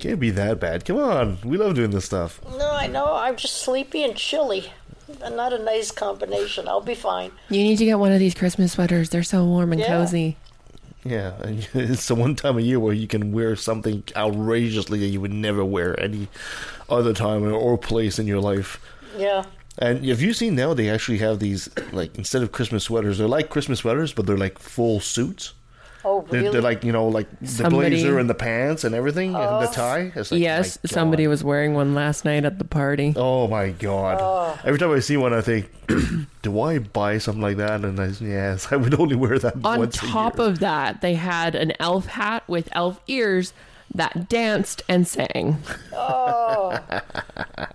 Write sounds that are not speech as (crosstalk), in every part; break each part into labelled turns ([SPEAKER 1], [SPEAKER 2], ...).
[SPEAKER 1] Can't be that bad. Come on, we love doing this stuff.
[SPEAKER 2] No, I know. I'm just sleepy and chilly. Not a nice combination. I'll be fine.
[SPEAKER 3] You need to get one of these Christmas sweaters. They're so warm and
[SPEAKER 2] Yeah.
[SPEAKER 3] cozy.
[SPEAKER 1] Yeah, (laughs) and it's the one time of year where you can wear something outrageously that you would never wear any other time or place in your life.
[SPEAKER 2] Yeah.
[SPEAKER 1] And have you seen now they actually have these like instead of Christmas sweaters, they're like Christmas sweaters, but they're like full suits.
[SPEAKER 2] Oh,
[SPEAKER 1] They're,
[SPEAKER 2] really?
[SPEAKER 1] they're like you know like the
[SPEAKER 3] Somebody-
[SPEAKER 1] blazer and the pants and everything and the oh, tie. It's like,
[SPEAKER 3] yes, somebody was wearing one last night at the party.
[SPEAKER 1] Oh my god! Oh. Every time I see one, I think, (clears throat) do I buy something like that? And I, yes, I would only wear that
[SPEAKER 3] On
[SPEAKER 1] once
[SPEAKER 3] top
[SPEAKER 1] a year.
[SPEAKER 3] of that, they had an elf hat with elf ears that danced and sang.
[SPEAKER 1] Oh. (laughs)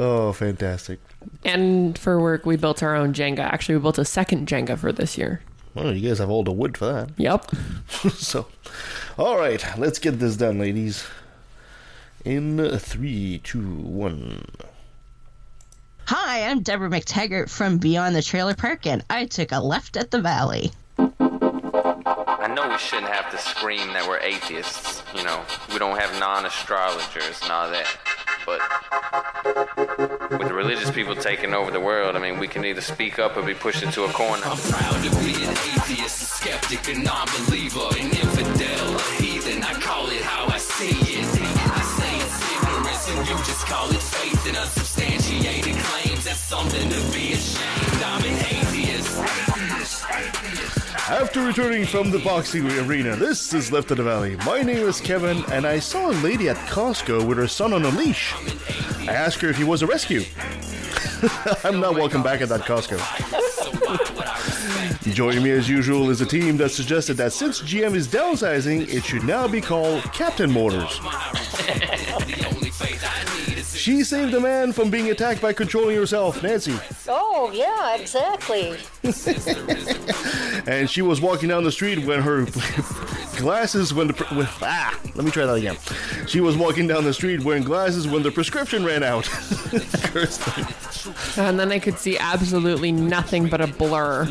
[SPEAKER 1] Oh, fantastic!
[SPEAKER 3] And for work, we built our own Jenga. Actually, we built a second Jenga for this year.
[SPEAKER 1] Well, you guys have all the wood for that. (laughs)
[SPEAKER 3] Yep.
[SPEAKER 1] so, all right, let's get this done, ladies. In three, two, one.
[SPEAKER 4] Hi, I'm Deborah McTaggart from Beyond the Trailer Park, and I took a left at the valley.
[SPEAKER 5] I know we shouldn't have to scream that we're atheists. You know, we don't have non-astrologers and all that. But with the religious people taking over the world, I mean, we can either speak up or be pushed into a corner.
[SPEAKER 6] I'm proud to be an atheist, a skeptic, a non-believer, an infidel, a heathen. I call it how I see it. I say it's ignorance, and you just call it faith and unsubstantiated claims. That's something to be ashamed. I'm an atheist.
[SPEAKER 1] After returning from the boxing arena, this is Left of the Valley. My name is Kevin, and I saw a lady at Costco with her son on a leash. I asked her if he was a rescue. (laughs) I'm not welcome back at that Costco. (laughs) Joining me as usual is a team that suggested that since GM is downsizing, it should now be called Captain Motors. (laughs) She saved a man from being attacked by controlling herself, Nancy.
[SPEAKER 2] Oh, yeah, exactly. (laughs)
[SPEAKER 1] and she was walking down the street when her (laughs) glasses when the pre- when, ah let me try that again she was walking down the street wearing glasses when the prescription ran out (laughs)
[SPEAKER 3] And then I could see absolutely nothing but a blur.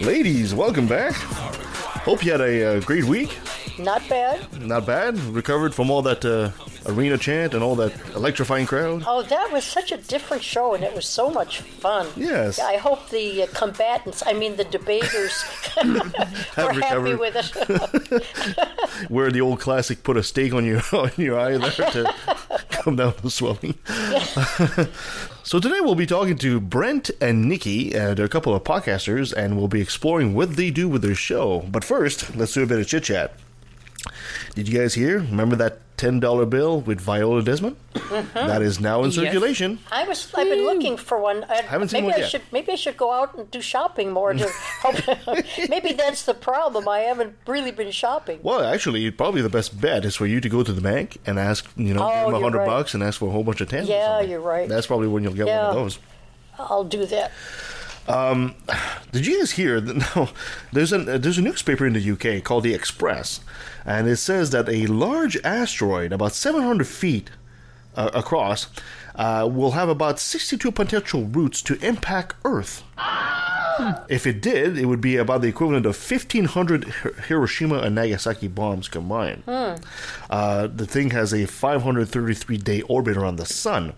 [SPEAKER 1] ladies welcome back hope you had a uh, great week
[SPEAKER 2] Not bad.
[SPEAKER 1] not bad recovered from all that uh, arena chant and all that electrifying crowd
[SPEAKER 2] Oh, that was such a different show, and it was so much fun.
[SPEAKER 1] Yes.
[SPEAKER 2] I hope the uh, combatants, I mean the debaters, (laughs) (laughs) were happy with it. (laughs)
[SPEAKER 1] where the old classic put a stake on your on your eye there to come down the swelling So today we'll be talking to Brent and Nikki, and a couple of podcasters, and we'll be exploring what they do with their show. But first, let's do a bit of chit chat. Did you guys hear? Remember that ten dollar bill with Viola Desmond? Mm-hmm. That is now in
[SPEAKER 3] Yes.
[SPEAKER 1] circulation.
[SPEAKER 2] I was. I've been looking for one. I,
[SPEAKER 1] Haven't seen
[SPEAKER 2] maybe
[SPEAKER 1] one
[SPEAKER 2] I
[SPEAKER 1] yet.
[SPEAKER 2] should. Maybe I should go out and do shopping more. To (laughs) hope, (laughs) maybe that's the problem. I haven't really been shopping.
[SPEAKER 1] Well, actually, probably the best bet is for you to go to the bank and ask, you know,
[SPEAKER 2] Oh,
[SPEAKER 1] give them a hundred
[SPEAKER 2] right.
[SPEAKER 1] bucks and ask for a whole bunch of tens.
[SPEAKER 2] Yeah,
[SPEAKER 1] something.
[SPEAKER 2] you're right.
[SPEAKER 1] That's probably when you'll get
[SPEAKER 2] Yeah.
[SPEAKER 1] one of those.
[SPEAKER 2] I'll do that.
[SPEAKER 1] Um, (sighs) did you guys hear that? (laughs) No, there's a uh, there's a newspaper in the UK called the Express, and it says that a large asteroid about 700 feet uh, across uh, will have about 62 potential routes to impact Earth. If it did, it would be about the equivalent of 1,500 Hiroshima and Nagasaki bombs combined. Uh, the thing has a 533 day orbit around the sun,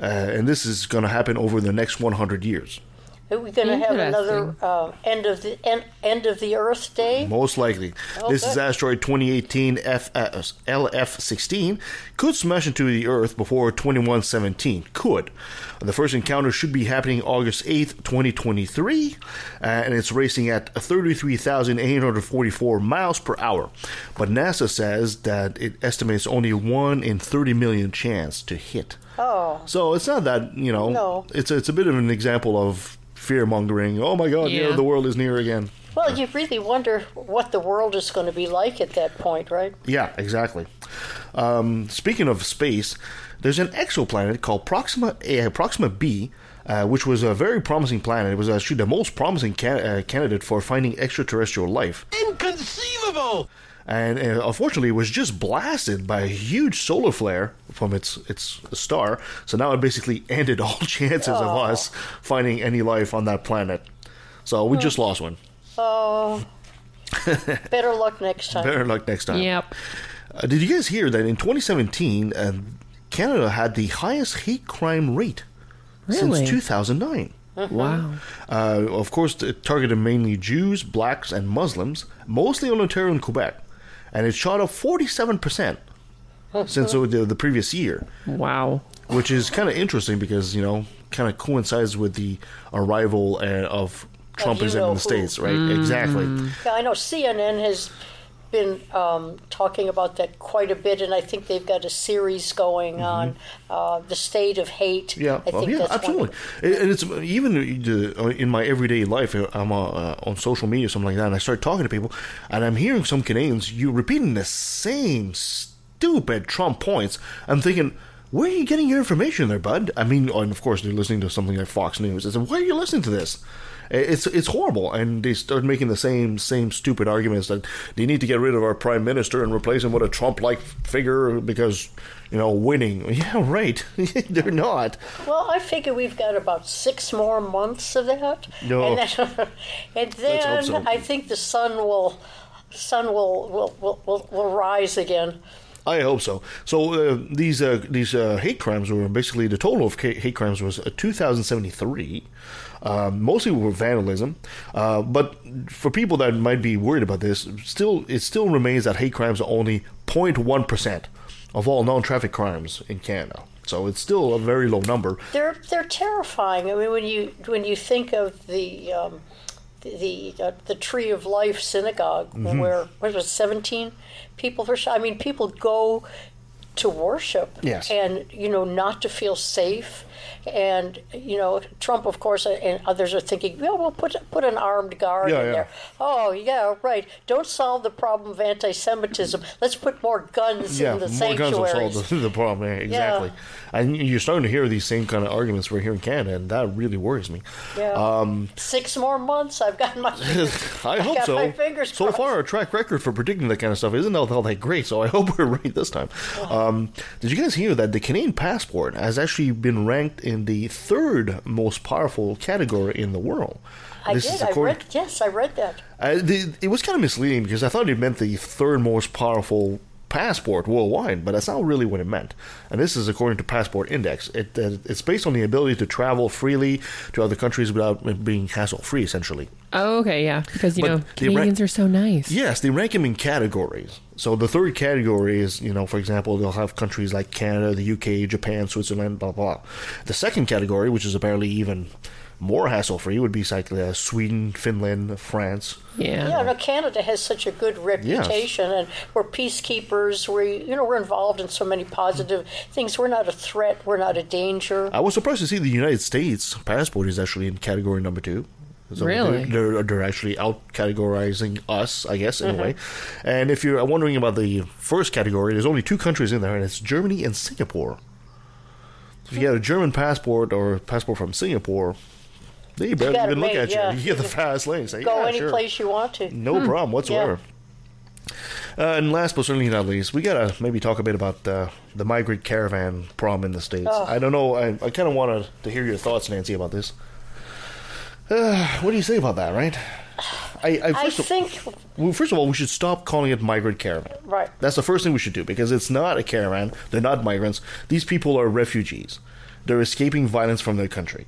[SPEAKER 1] uh, and this is going to happen over the next 100 years.
[SPEAKER 2] Are we going to have another uh, end of the end, end of the Earth day?
[SPEAKER 1] Most likely. This is asteroid 2018 F, uh, LF16. Could smash into the Earth before 2117. Could. The first encounter should be happening August 8th, 2023, uh, and it's racing at 33,844 miles per hour. But NASA says that it estimates only 1 in 30 million chance to hit.
[SPEAKER 2] Oh,
[SPEAKER 1] So it's not that, you know,
[SPEAKER 2] No.
[SPEAKER 1] it's, it's a bit of an example of fear mongering. Oh my god, yeah.
[SPEAKER 3] Yeah.
[SPEAKER 1] the world is near again.
[SPEAKER 2] well, you really wonder what the world is going to be like at that point, right?
[SPEAKER 1] Yeah, exactly. Um, speaking of space, there's an exoplanet called Proxima uh, Proxima B, uh, which was a very promising planet. It was actually the most promising ca- uh, candidate for finding extraterrestrial life.
[SPEAKER 6] Inconceivable!
[SPEAKER 1] And uh, unfortunately, it was just blasted by a huge solar flare from its its star. So now it basically (laughs) ended all chances of us finding any life on that planet. So we just lost one.
[SPEAKER 2] Oh, (laughs) better luck next time.
[SPEAKER 1] Better luck next time.
[SPEAKER 3] Yep.
[SPEAKER 1] Uh, did you guys hear that in 2017, uh, Canada had the highest hate crime rate
[SPEAKER 3] Really?
[SPEAKER 1] since 2009?
[SPEAKER 3] Wow.
[SPEAKER 1] Uh, of course, it targeted mainly Jews, blacks, and Muslims, mostly on Ontario and Quebec. And it shot up 47% since the, the previous year,
[SPEAKER 3] Wow.
[SPEAKER 1] which is kind of interesting because, you know, kind of coincides with the arrival uh, of Trumpism
[SPEAKER 2] know
[SPEAKER 1] in the
[SPEAKER 2] who.
[SPEAKER 1] States, right? Exactly.
[SPEAKER 2] Yeah, I know CNN has been um, talking about that quite a bit, and I think they've got a series going on uh, the state of hate.
[SPEAKER 1] Mm-hmm. Yeah,
[SPEAKER 2] I
[SPEAKER 1] well,
[SPEAKER 2] think
[SPEAKER 1] yeah,
[SPEAKER 2] that's
[SPEAKER 1] absolutely. And and it's even uh, in my everyday life. uh, I'm uh, uh, on social media, something like that, and I start talking to people, and I'm hearing some Canadians you repeating the same stupid Trump points. I'm thinking. Where are you getting your information there, bud? I mean, and of course they're listening to something like Fox News. I said, why are you listening to this? It's it's horrible, and they start making the same same stupid arguments that they need to get rid of our prime minister and replace him with a Trump-like figure because you know winning. (laughs) Yeah, right. (laughs) they're not.
[SPEAKER 2] Well, I figure we've got about six more months of that.
[SPEAKER 1] No.
[SPEAKER 2] And then, (laughs) and then
[SPEAKER 1] so.
[SPEAKER 2] I think the sun will sun will will, will, will, will rise again.
[SPEAKER 1] I hope so. So uh, these uh, these uh, hate crimes were basically the total of ca- hate crimes was uh, 2,073. Um, mostly were vandalism, uh, but for people that might be worried about this, still it still remains that hate crimes are only 0.1 percent of all non-traffic crimes in Canada. So it's still a very low number.
[SPEAKER 2] They're they're terrifying. I mean, when you when you think of the um, the the, uh, the Tree of Life synagogue,
[SPEAKER 1] Mm-hmm.
[SPEAKER 2] where what was it, seventeen people shot. I mean, people go to worship
[SPEAKER 1] Yes.
[SPEAKER 2] and you know not to feel safe and you know trump of course and others are thinking yeah we'll put put an armed guard
[SPEAKER 1] Yeah,
[SPEAKER 2] in
[SPEAKER 1] yeah.
[SPEAKER 2] there oh yeah right don't solve the problem of anti-semitism let's put more guns
[SPEAKER 1] Yeah,
[SPEAKER 2] in the
[SPEAKER 1] more guns will solve the, the problem. Exactly. And you're starting to hear these same kind of arguments we're here in Canada, and that really worries me.
[SPEAKER 2] yeah
[SPEAKER 1] Um,
[SPEAKER 2] six more months i've got my (laughs)
[SPEAKER 1] I hope
[SPEAKER 2] got
[SPEAKER 1] so. so
[SPEAKER 2] crossed.
[SPEAKER 1] far, our track record for predicting that kind of stuff isn't all that great. So I (laughs) hope we're right this time. Um, did you guys hear that the Canadian passport has actually been ranked in the third most powerful category in the world?
[SPEAKER 2] i
[SPEAKER 1] This
[SPEAKER 2] did
[SPEAKER 1] is
[SPEAKER 2] i
[SPEAKER 1] according-
[SPEAKER 2] read yes i read that
[SPEAKER 1] Uh, the, it was kind of misleading because I thought it meant the third most powerful passport worldwide, but that's not really what it meant. And this is according to Passport Index. It uh, it's based on the ability to travel freely to other countries without being hassle free, essentially.
[SPEAKER 3] Oh, okay, yeah. Because, you
[SPEAKER 1] But
[SPEAKER 3] know,
[SPEAKER 1] they rank-
[SPEAKER 3] Canadians are so nice.
[SPEAKER 1] Yes, they rank them in categories. So the third category is, you know, for example, they'll have countries like Canada, the UK, Japan, Switzerland, blah blah. The second category, which is apparently even more hassle free, would be like uh, Sweden, Finland, France.
[SPEAKER 3] Yeah.
[SPEAKER 2] yeah no canada has such a good reputation and we're peacekeepers we you know we're involved in so many positive things we're not a threat we're not a danger
[SPEAKER 1] I was surprised to see the United States passport is actually in category number two. So
[SPEAKER 3] Really?
[SPEAKER 1] They're, they're, they're actually out categorizing us, I guess, in a way. And if you're wondering about the first category, there's only two countries in there, and it's Germany and Singapore. If you get a German passport or a passport from Singapore, they
[SPEAKER 2] it
[SPEAKER 1] even look at
[SPEAKER 2] yeah.
[SPEAKER 1] you. (laughs) You get the (laughs) fast lane. Say,
[SPEAKER 2] go
[SPEAKER 1] yeah,
[SPEAKER 2] any
[SPEAKER 1] sure.
[SPEAKER 2] place you want to
[SPEAKER 1] No problem whatsoever. Uh, and last but certainly not least, we gotta maybe talk a bit about uh, the migrant caravan problem in the states.
[SPEAKER 2] Oh.
[SPEAKER 1] I don't know. I, I kind of wanted to hear your thoughts, Nancy, about this. Uh, (sighs) what do you say about that? Right? I, I,
[SPEAKER 2] i
[SPEAKER 1] first, of,
[SPEAKER 2] think
[SPEAKER 1] well, first of all, we should stop calling it migrant caravan.
[SPEAKER 2] right
[SPEAKER 1] That's the first thing we should do because it's not a caravan. They're not migrants. These people are refugees. They're escaping violence from their country.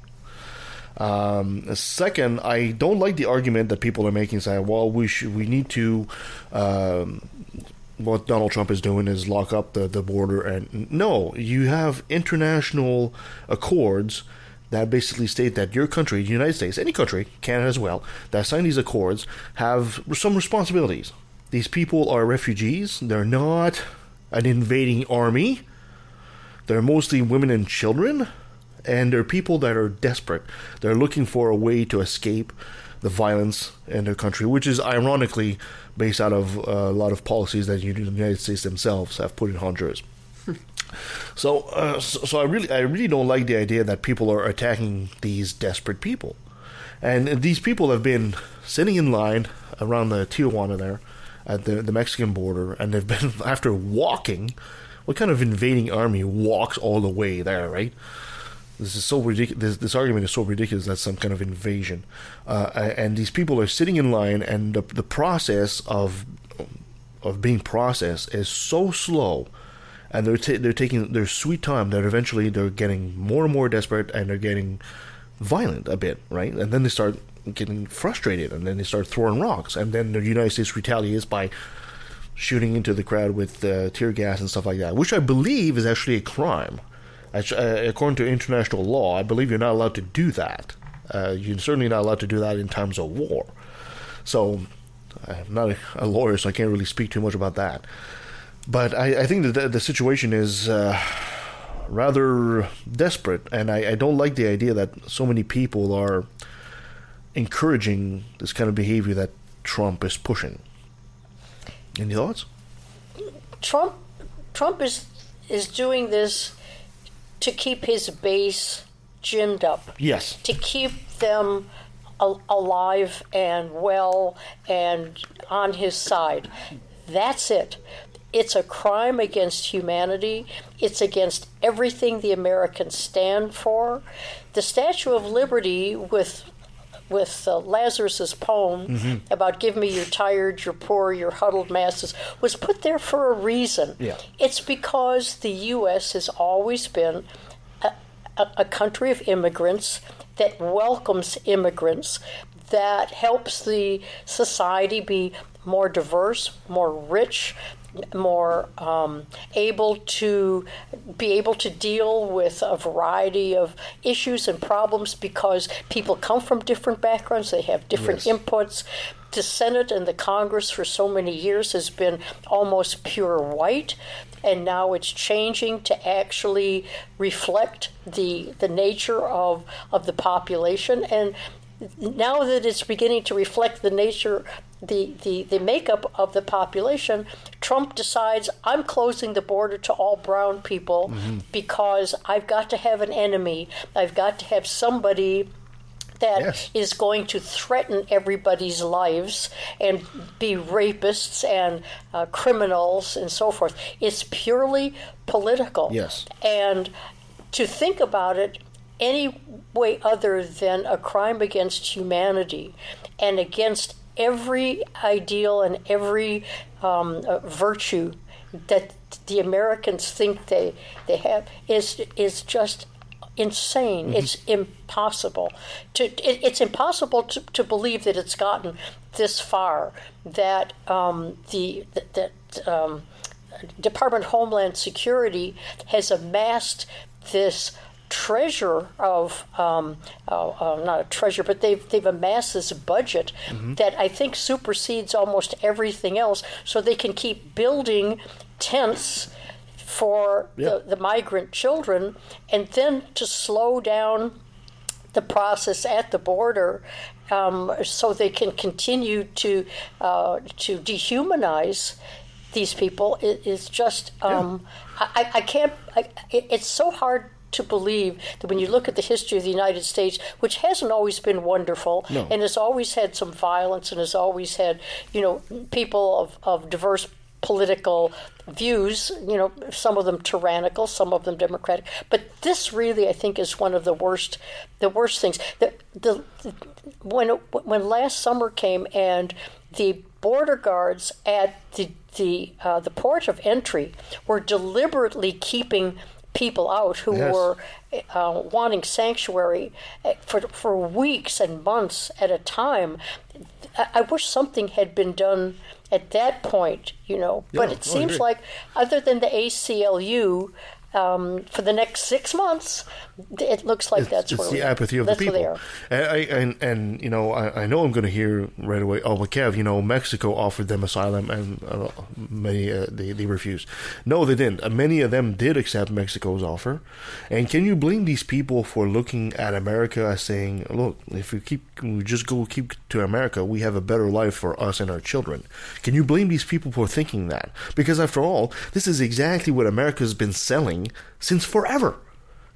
[SPEAKER 1] Um, second, I don't like the argument that people are making saying, "Well, we should, we need to." Um, what Donald Trump is doing is lock up the, the border, and no, you have international accords that basically state that your country, the United States, any country, Canada as well, that sign these accords have some responsibilities. These people are refugees. They're not an invading army. They're mostly women and children, and they're people that are desperate. They're looking for a way to escape the violence in their country, which is ironically based out of uh, a lot of policies that the United States themselves have put in Honduras. So, uh, so, so I really, I really don't like the idea that people are attacking these desperate people, and these people have been sitting in line around the Tijuana there, at the the Mexican border, and they've been (laughs) after walking. What kind of invading army walks all the way there, right? This is so ridiculous. This, this argument is so ridiculous. That's some kind of invasion, uh, and these people are sitting in line, and the, the process of of being processed is so slow, and they're ta- they're taking their sweet time that eventually they're getting more and more desperate and they're getting violent a bit, right? And then they start getting frustrated, and then they start throwing rocks, and then the United States retaliates by shooting into the crowd with uh, tear gas and stuff like that, which I believe is actually a crime. Actu- uh, according to international law, I believe you're not allowed to do that. Uh, you're certainly not allowed to do that in times of war. So, I'm not a lawyer, so I can't really speak too much about that. But I, I think that the, the situation is uh, rather desperate, and I, I don't like the idea that so many people are encouraging this kind of behavior that Trump is pushing. Any thoughts?
[SPEAKER 2] Trump Trump is is doing this to keep his base ginned up.
[SPEAKER 1] Yes.
[SPEAKER 2] To keep them al- alive and well and on his side. That's it. It's a crime against humanity. It's against everything the Americans stand for. The Statue of Liberty with with uh, Lazarus's poem about "Give me your tired, your poor, your huddled masses" was put there for a reason.
[SPEAKER 1] Yeah.
[SPEAKER 2] It's because the U.S. has always been a, a country of immigrants that welcomes immigrants, that helps the society be more diverse, more rich, more um, able to be able to deal with a variety of issues and problems because people come from different backgrounds, they have different
[SPEAKER 1] Yes.
[SPEAKER 2] inputs. The Senate and the Congress for so many years has been almost pure white, and now it's changing to actually reflect the the nature of of the population and now that it's beginning to reflect the nature the, the, the makeup of the population, Trump decides I'm closing the border to all brown people because I've got to have an enemy. I've got to have somebody that is
[SPEAKER 1] Yes.
[SPEAKER 2] going to threaten everybody's lives and be rapists and uh, criminals and so forth. It's purely political.
[SPEAKER 1] Yes.
[SPEAKER 2] And to think about it any way other than a crime against humanity and against every ideal and every um, uh, virtue that the Americans think they they have is is just insane. It's impossible to it, it's impossible to, to believe that it's gotten this far. That um, the that, that um, Department of Homeland Security has amassed this treasure of um, uh, uh, not a treasure, but they've they've amassed this budget that I think supersedes almost everything else, so they can keep building tents for
[SPEAKER 1] Yeah.
[SPEAKER 2] the, the migrant children, and then to slow down the process at the border um, so they can continue to uh, to dehumanize these people. I- is just um, I, I can't I, it- it's so hard to believe that when you look at the history of the United States, which hasn't always been wonderful
[SPEAKER 1] No.
[SPEAKER 2] and has always had some violence and has always had, you know, people of, of diverse political views, you know, some of them tyrannical, some of them democratic. But this really, I think, is one of the worst, the worst things. The, the, when, when last summer came and the border guards at the, the, uh, the port of entry were deliberately keeping people out who
[SPEAKER 1] Yes.
[SPEAKER 2] were uh, wanting sanctuary uh, for for weeks and months at a time. I, I wish something had been done at that point, you know. but it
[SPEAKER 1] oh,
[SPEAKER 2] seems like, other than the ACLU, um, for the next six months, it looks like that's
[SPEAKER 1] it's
[SPEAKER 2] where
[SPEAKER 1] the
[SPEAKER 2] we-
[SPEAKER 1] apathy of the people. And, I, and and you know, I, I know I'm going to hear right away. Oh, but Kev, you know, Mexico offered them asylum, and uh, many uh, they they refused. No, they didn't. Uh, many of them did accept Mexico's offer. And can you blame these people for looking at America as saying, "Look, if we keep we just go keep to America, we have a better life for us and our children"? Can you blame these people for thinking that? Because after all, this is exactly what America's been selling since forever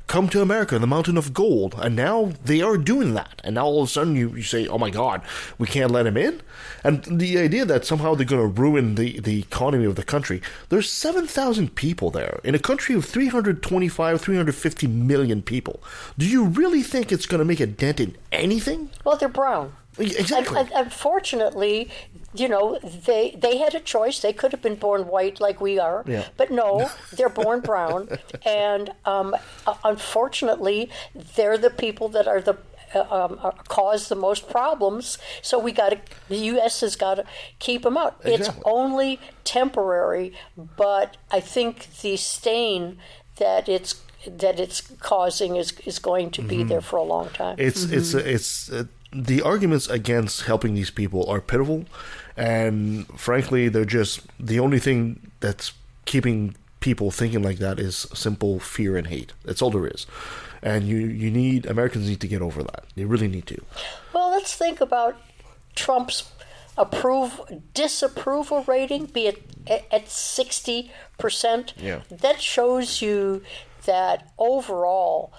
[SPEAKER 1] come to America, the mountain of gold. And now they are doing that. And now all of a sudden you, you say, oh my God, we can't let him in? And the idea that somehow they're going to ruin the, the economy of the country. There's 7,000 people there in a country of 325, 350 million people. Do you really think it's going to make a dent in anything?
[SPEAKER 2] Well, they're brown.
[SPEAKER 1] Exactly.
[SPEAKER 2] And, and unfortunately, you know, they they had a choice. They could have been born white like we are,
[SPEAKER 1] Yeah.
[SPEAKER 2] but no, (laughs) they're born brown. And um, uh, unfortunately, they're the people that are the uh, um, cause the most problems. So we got to the U.S. has got to keep them out. It's only temporary, but I think the stain that it's that it's causing is is going to be there for a long time.
[SPEAKER 1] It's it's it's uh, the arguments against helping these people are pitiful, and frankly, they're just the only thing that's keeping people thinking like that is simple fear and hate. That's all there is, and you you need Americans need to get over that. They really need to.
[SPEAKER 2] Well, let's think about Trump's approve disapproval rating, be it at sixty percent.
[SPEAKER 1] Yeah.
[SPEAKER 2] That shows you that overall,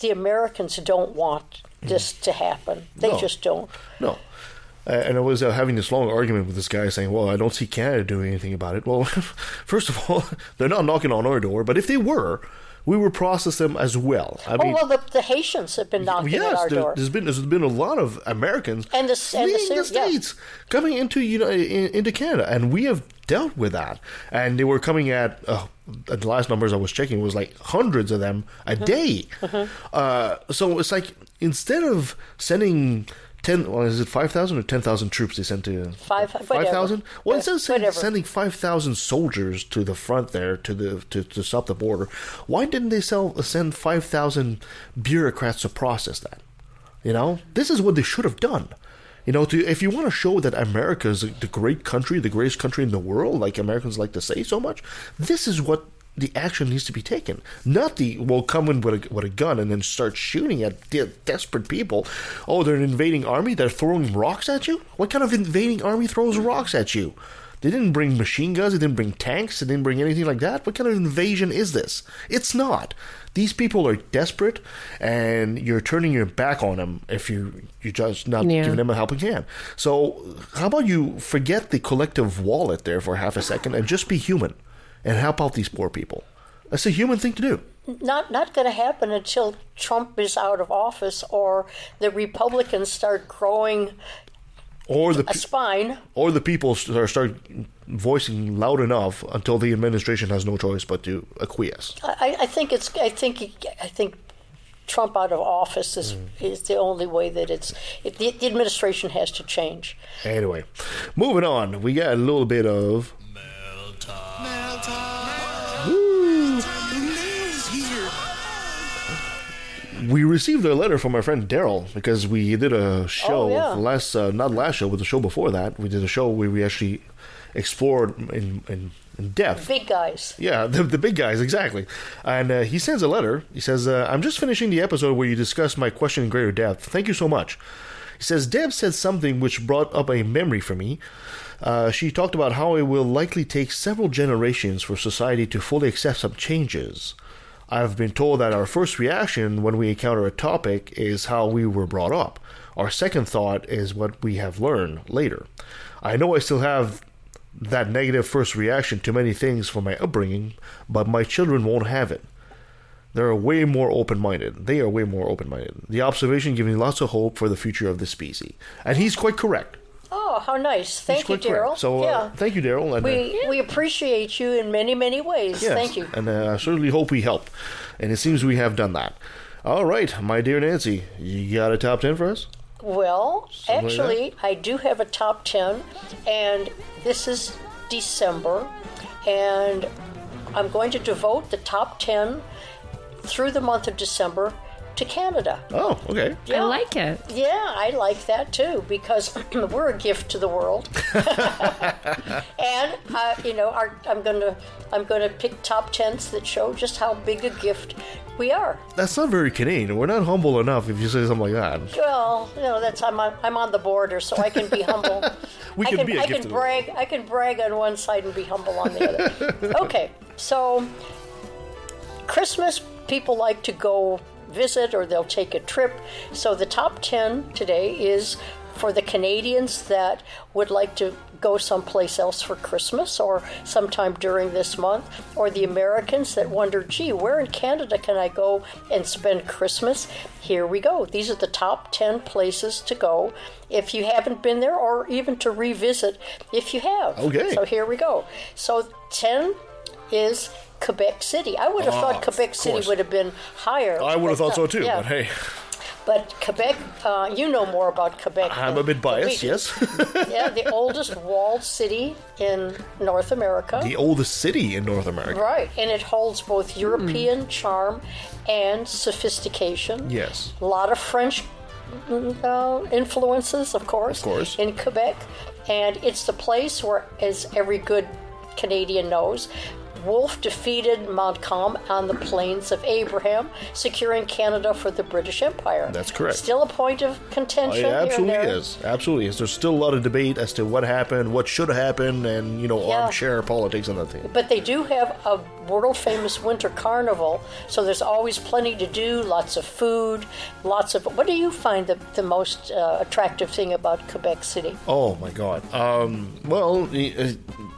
[SPEAKER 2] the Americans don't want this to happen. They
[SPEAKER 1] No.
[SPEAKER 2] just don't.
[SPEAKER 1] No. And I was uh, having this long argument with this guy saying, well, I don't see Canada doing anything about it. Well, (laughs) first of all, (laughs) they're not knocking on our door, but if they were, we would process them as well. I
[SPEAKER 2] oh well, the, the Haitians have been knocking at
[SPEAKER 1] yes,
[SPEAKER 2] our
[SPEAKER 1] there,
[SPEAKER 2] door.
[SPEAKER 1] has been there's been a lot of Americans
[SPEAKER 2] And the- and the
[SPEAKER 1] the,
[SPEAKER 2] Syri- yeah.
[SPEAKER 1] states coming into you know in, into Canada, and we have dealt with that. And they were coming at uh, the last numbers I was checking was like hundreds of them a
[SPEAKER 2] Mm-hmm.
[SPEAKER 1] day. Uh, so it's like instead of sending. Ten, well, is it five thousand or ten thousand troops they sent to
[SPEAKER 2] Five-
[SPEAKER 1] five thousand? Well, instead of
[SPEAKER 2] whatever.
[SPEAKER 1] sending five thousand soldiers to the front there to the to, to stop the border, why didn't they sell, send five thousand bureaucrats to process that? You know, this is what they should have done. You know, to if you want to show that America is the great country, the greatest country in the world, like Americans like to say so much, this is what the action needs to be taken. Not the we'll come in with a, with a gun and then start shooting at de- desperate people. Oh, they're an invading army. They're throwing rocks at you. What kind of invading army throws rocks at you? They didn't bring machine guns. They didn't bring tanks. They didn't bring anything like that. What kind of invasion is this? It's not. These people are desperate, and you're turning your back on them if you you're just not
[SPEAKER 3] Yeah.
[SPEAKER 1] giving them a helping hand. So how about you forget the collective wallet there for half a second and just be human and help out these poor people? That's a human thing to do.
[SPEAKER 2] not not going to happen until Trump is out of office or the Republicans start growing
[SPEAKER 1] Or the pe-
[SPEAKER 2] spine.
[SPEAKER 1] or the people start start voicing loud enough until the administration has no choice but to acquiesce.
[SPEAKER 2] I, I think it's. I think. I think Trump out of office is hmm. is the only way that it's. It, the, the administration has to change.
[SPEAKER 1] Anyway, moving on, we got a little bit of we received a letter from our friend Daryl because we did a show
[SPEAKER 2] Oh, yeah.
[SPEAKER 1] last, uh, not last show, but the show before that. We did a show where we actually explored in, in, in depth
[SPEAKER 2] Big guys.
[SPEAKER 1] yeah, (laughs) the, the big guys, exactly. And uh, he sends a letter. He says, uh, I'm just finishing the episode where you discussed my question in greater depth. Thank you so much. He says, Deb said something which brought up a memory for me. Uh, she talked about how it will likely take several generations for society to fully accept some changes. I've been told that our first reaction when we encounter a topic is how we were brought up. Our second thought is what we have learned later. I know I still have that negative first reaction to many things from my upbringing, but my children won't have it. They're way more open minded. They are way more open minded. The observation gives me lots of hope for the future of the species. And he's quite correct.
[SPEAKER 2] Oh, how nice! Thank you. Daryl.
[SPEAKER 1] So, uh,
[SPEAKER 2] yeah,
[SPEAKER 1] thank you, Daryl. And, uh,
[SPEAKER 2] we we appreciate you in many many ways.
[SPEAKER 1] yes,
[SPEAKER 2] Thank you.
[SPEAKER 1] And uh, I certainly hope we help. And it seems we have done that. All right, my dear Nancy, you got a top 10 for us?
[SPEAKER 2] Well,
[SPEAKER 1] like
[SPEAKER 2] actually, I do have a top 10, and this is December, and I'm going to devote the top 10 through the month of December to Canada.
[SPEAKER 1] Oh, okay.
[SPEAKER 3] I like it.
[SPEAKER 2] Yeah, I like that too because (clears throat) we're a gift to the world. (laughs) and uh, you know, our, I'm gonna I'm gonna pick top tens that show just how big a gift we are.
[SPEAKER 1] That's not very Canadian. We're not humble enough if you say something like that.
[SPEAKER 2] Well, you know, that's I'm on, I'm on the border, so I can be humble. (laughs)
[SPEAKER 1] We
[SPEAKER 2] I
[SPEAKER 1] can
[SPEAKER 2] can
[SPEAKER 1] be a
[SPEAKER 2] I
[SPEAKER 1] gift
[SPEAKER 2] can
[SPEAKER 1] to the
[SPEAKER 2] brag I can brag on one side and be humble on the other. (laughs) okay, so Christmas people like to go visit or they'll take a trip. So the top ten today is for the Canadians that would like to go someplace else for Christmas or sometime during this month, or the Americans that wonder, gee, where in Canada can I go and spend Christmas? Here we go. These are the top 10 places to go if you haven't been there or even to revisit if you have.
[SPEAKER 1] Okay.
[SPEAKER 2] So here we go. So 10 is Quebec City. I would have
[SPEAKER 1] Ah,
[SPEAKER 2] thought Quebec City would have been higher.
[SPEAKER 1] I would have thought so too,
[SPEAKER 2] yeah.
[SPEAKER 1] but hey,
[SPEAKER 2] But Quebec, uh, you know more about Quebec.
[SPEAKER 1] I'm a bit biased, yes. (laughs)
[SPEAKER 2] yeah, the oldest walled city in North America.
[SPEAKER 1] the oldest city in North America.
[SPEAKER 2] right, and it holds both European charm and sophistication.
[SPEAKER 1] Yes.
[SPEAKER 2] A lot of French mm, uh, influences, of course,
[SPEAKER 1] Of course.
[SPEAKER 2] in Quebec. And it's the place where, as every good Canadian knows, Wolfe defeated Montcalm on the Plains of Abraham, securing Canada for the British Empire.
[SPEAKER 1] That's correct.
[SPEAKER 2] Still a point of
[SPEAKER 1] Oh,
[SPEAKER 2] contention. and
[SPEAKER 1] absolutely is. Absolutely is. There's still a lot of debate as to what happened, what should have happened, and you know,
[SPEAKER 2] Yeah.
[SPEAKER 1] armchair politics and that thing.
[SPEAKER 2] But they do have a world famous winter carnival, so there's always plenty to do, lots of food, lots of. What do you find the, the most uh, attractive thing about Quebec City?
[SPEAKER 1] Oh my God. Um, well, uh,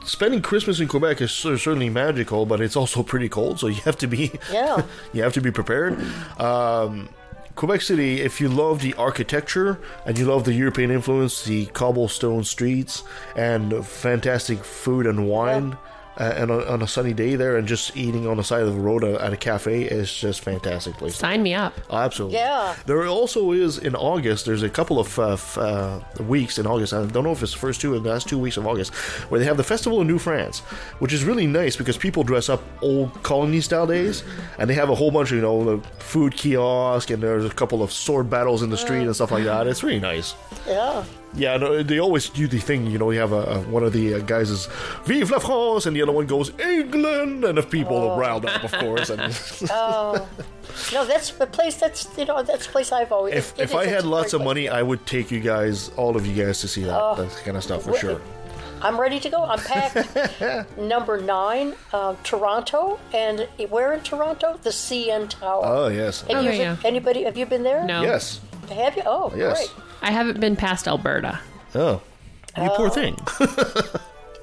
[SPEAKER 1] spending Christmas in Quebec is certainly magical, but it's also pretty cold, so you have to be
[SPEAKER 2] Yeah. (laughs)
[SPEAKER 1] you have to be prepared. Um, Quebec City, if you love the architecture and you love the European influence, the cobblestone streets and fantastic food and wine. Uh, and on, on a sunny day there, and just eating on the side of the road at a cafe is just fantastic place.
[SPEAKER 3] Sign me up.
[SPEAKER 1] Absolutely.
[SPEAKER 2] Yeah.
[SPEAKER 1] There also is in August. There's a couple of uh, f- uh, weeks in August. I don't know if it's the first two or the last two weeks of August, where they have the Festival of New France, which is really nice because people dress up old colony style days, and they have a whole bunch of you know the food kiosk, and there's a couple of sword battles in the street and stuff like that. It's really nice.
[SPEAKER 2] Yeah.
[SPEAKER 1] Yeah, no, they always do the thing. You know, you have a, a one of the uh, guys is "Vive la France," and the other one goes "England," and if people
[SPEAKER 2] Oh.
[SPEAKER 1] are riled up, of course. And (laughs)
[SPEAKER 2] No, that's the place. That's you know that's the place I've always.
[SPEAKER 1] if
[SPEAKER 2] it
[SPEAKER 1] if I had lots of
[SPEAKER 2] place.
[SPEAKER 1] money, I would take you guys, all of you guys, to see that, that kind of stuff for
[SPEAKER 2] Wh-
[SPEAKER 1] sure.
[SPEAKER 2] I'm ready to go. I'm packed. (laughs) Number nine, uh, Toronto, and where in Toronto? The CN Tower.
[SPEAKER 1] Oh yes,
[SPEAKER 2] Have you
[SPEAKER 3] yeah.
[SPEAKER 2] Anybody? Have you been there?
[SPEAKER 3] No.
[SPEAKER 1] yes,
[SPEAKER 2] Have you? Oh,
[SPEAKER 1] yes.
[SPEAKER 2] great.
[SPEAKER 3] I haven't been past Alberta.
[SPEAKER 1] Oh, you poor thing. (laughs)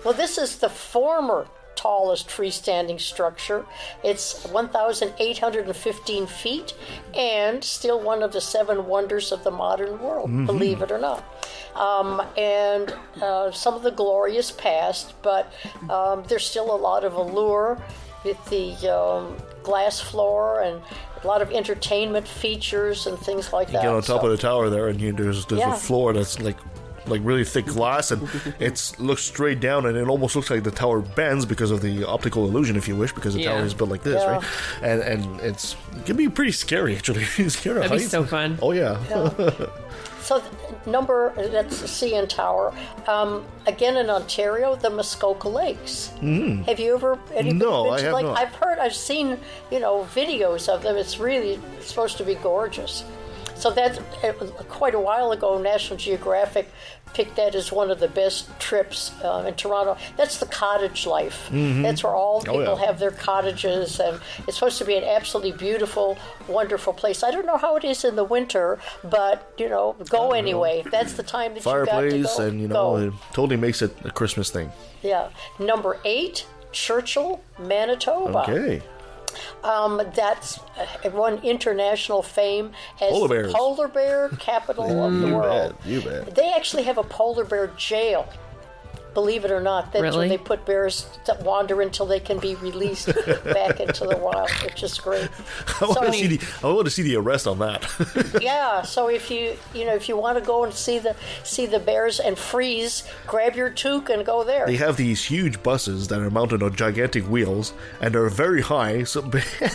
[SPEAKER 2] Well, this is the former tallest freestanding structure. It's 1,815 feet and still one of the seven wonders of the modern world, believe it or not. Um, and uh, some of the glorious past, but um, there's still a lot of allure with the um, glass floor and a lot of entertainment features and things like that.
[SPEAKER 1] You get on top
[SPEAKER 2] So-
[SPEAKER 1] of the tower there, and you, there's there's
[SPEAKER 2] Yeah.
[SPEAKER 1] a floor that's like like really thick glass, and it's looks straight down, and it almost looks like the tower bends because of the optical illusion, if you wish, because the
[SPEAKER 3] Yeah.
[SPEAKER 1] tower is built like this,
[SPEAKER 2] Yeah.
[SPEAKER 1] right? And and it's it can be pretty scary actually. (laughs) It's scared of
[SPEAKER 3] That'd be
[SPEAKER 1] heights.
[SPEAKER 3] so fun.
[SPEAKER 1] Oh yeah. (laughs)
[SPEAKER 2] So th- number that's the CN Tower. Um, again in Ontario, the Muskoka Lakes. Mm. Have you ever?
[SPEAKER 1] No,
[SPEAKER 2] been
[SPEAKER 1] I have
[SPEAKER 2] like,
[SPEAKER 1] not.
[SPEAKER 2] I've heard, I've seen, you know, videos of them. It's really it's supposed to be gorgeous. So that uh, quite a while ago, National Geographic picked that as one of the best trips uh, in Toronto. That's the cottage life. That's where all
[SPEAKER 1] Oh,
[SPEAKER 2] people
[SPEAKER 1] yeah.
[SPEAKER 2] have their cottages, and it's supposed to be an absolutely beautiful, wonderful place. I don't know how it is in the winter, but you know, go anyway. That's the time that you
[SPEAKER 1] Fireplace,
[SPEAKER 2] got to go.
[SPEAKER 1] and you know,
[SPEAKER 2] Go.
[SPEAKER 1] it totally makes it a Christmas thing.
[SPEAKER 2] yeah. Number eight, Churchill, Manitoba.
[SPEAKER 1] Okay.
[SPEAKER 2] Um, that's uh, won international fame as
[SPEAKER 1] Polar
[SPEAKER 2] the
[SPEAKER 1] bears.
[SPEAKER 2] polar bear capital of the world.
[SPEAKER 1] bet. You bet.
[SPEAKER 2] They actually have a polar bear jail. Believe it or not, that's where
[SPEAKER 3] Really?
[SPEAKER 2] they put bears that wander until they can be released (laughs) back into the wild, which is great. (laughs)
[SPEAKER 1] I want to see the I want to see the arrest on that. (laughs)
[SPEAKER 2] Yeah, so if you you know if you want to go and see the see the bears and freeze, grab your toque and go there.
[SPEAKER 1] they have these huge buses that are mounted on gigantic wheels and they're very high so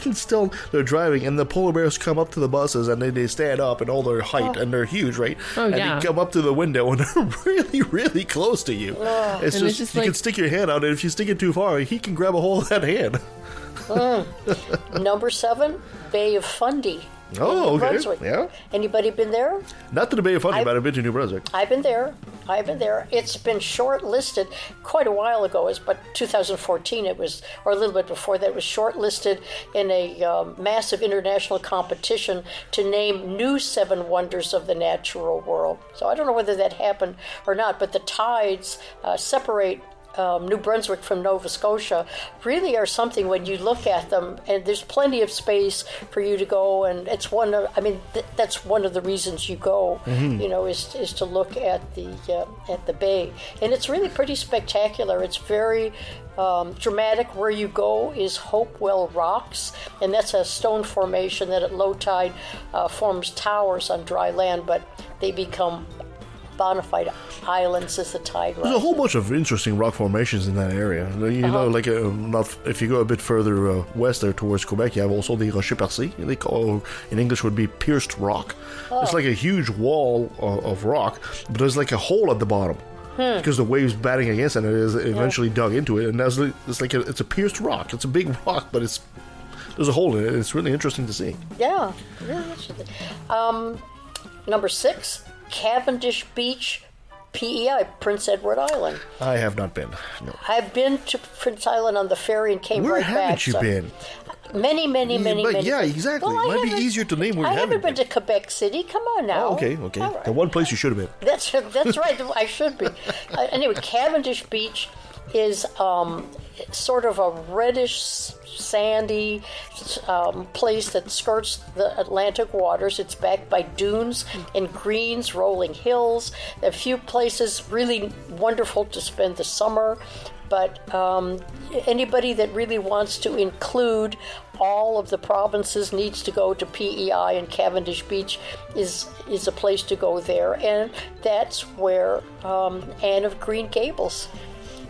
[SPEAKER 1] and still they're driving and the polar bears come up to the buses and then they stand up in all their height oh. and they're huge right
[SPEAKER 3] Oh,
[SPEAKER 1] and
[SPEAKER 3] yeah.
[SPEAKER 1] they come up to the window and they're really really close to you it's
[SPEAKER 3] And
[SPEAKER 1] just,
[SPEAKER 3] it's just
[SPEAKER 1] you can stick your hand out and if you stick it too far he can grab a hold of that hand. Hmm. (laughs)
[SPEAKER 2] Number seven, Bay of Fundy.
[SPEAKER 1] Oh,
[SPEAKER 2] New
[SPEAKER 1] okay.
[SPEAKER 2] Brunswick.
[SPEAKER 1] Yeah.
[SPEAKER 2] Anybody been there?
[SPEAKER 1] Not to the Bay of Fundy, but I've been to New Brunswick.
[SPEAKER 2] I've been there. I've been there. It's been shortlisted quite a while ago. It's but 2014. It was, or a little bit before that, it was shortlisted in a um, massive international competition to name new seven wonders of the natural world. So I don't know whether that happened or not. But the tides uh, separate um, New Brunswick from Nova Scotia really are something when you look at them, and there's plenty of space for you to go, and it's one of, I mean, th- that's one of the reasons you go, you know, is, is to look at the uh, at the bay, and it's really pretty spectacular. It's very um, dramatic. Where you go is Hopewell Rocks, and that's a stone formation that at low tide uh, forms towers on dry land, but they become bona fide islands as the tide.
[SPEAKER 1] There's a whole bunch of interesting rock formations in that area. You
[SPEAKER 2] Uh-huh.
[SPEAKER 1] know, like uh, not if you go a bit further uh, west there towards Quebec, you have also the Rocher Percé. They call in English would be pierced rock.
[SPEAKER 2] Oh.
[SPEAKER 1] It's like a huge wall of, of rock, but there's like a hole at the bottom.
[SPEAKER 2] Hmm.
[SPEAKER 1] Because the waves batting against it, and it is eventually dug into it, and that's like- it's like a, it's a pierced rock. It's a big (laughs) rock, but it's there's a hole in it. It's really interesting to see.
[SPEAKER 2] Yeah, really interesting. Um, number six, Cavendish Beach, PEI, Prince Edward Island.
[SPEAKER 1] I have not been. No.
[SPEAKER 2] I've been to Prince Island on the ferry and came
[SPEAKER 1] Where
[SPEAKER 2] right back.
[SPEAKER 1] Where haven't you
[SPEAKER 2] so-
[SPEAKER 1] been?
[SPEAKER 2] Many, many, many,
[SPEAKER 1] but
[SPEAKER 2] many.
[SPEAKER 1] yeah, exactly.
[SPEAKER 2] Well, I
[SPEAKER 1] Might be easier to name where you
[SPEAKER 2] I haven't
[SPEAKER 1] haven't
[SPEAKER 2] been to Quebec City. Come on now.
[SPEAKER 1] Oh, okay, okay.
[SPEAKER 2] Right.
[SPEAKER 1] The one place you should have been.
[SPEAKER 2] That's that's right. I should be. (laughs) Uh, anyway, Cavendish Beach is um, sort of a reddish, sandy um, place that skirts the Atlantic waters. It's backed by dunes and greens, rolling hills. A few places really wonderful to spend the summer. But um, anybody that really wants to include all of the provinces needs to go to PEI and Cavendish Beach is is a place to go there, and that's where um, Anne of Green Gables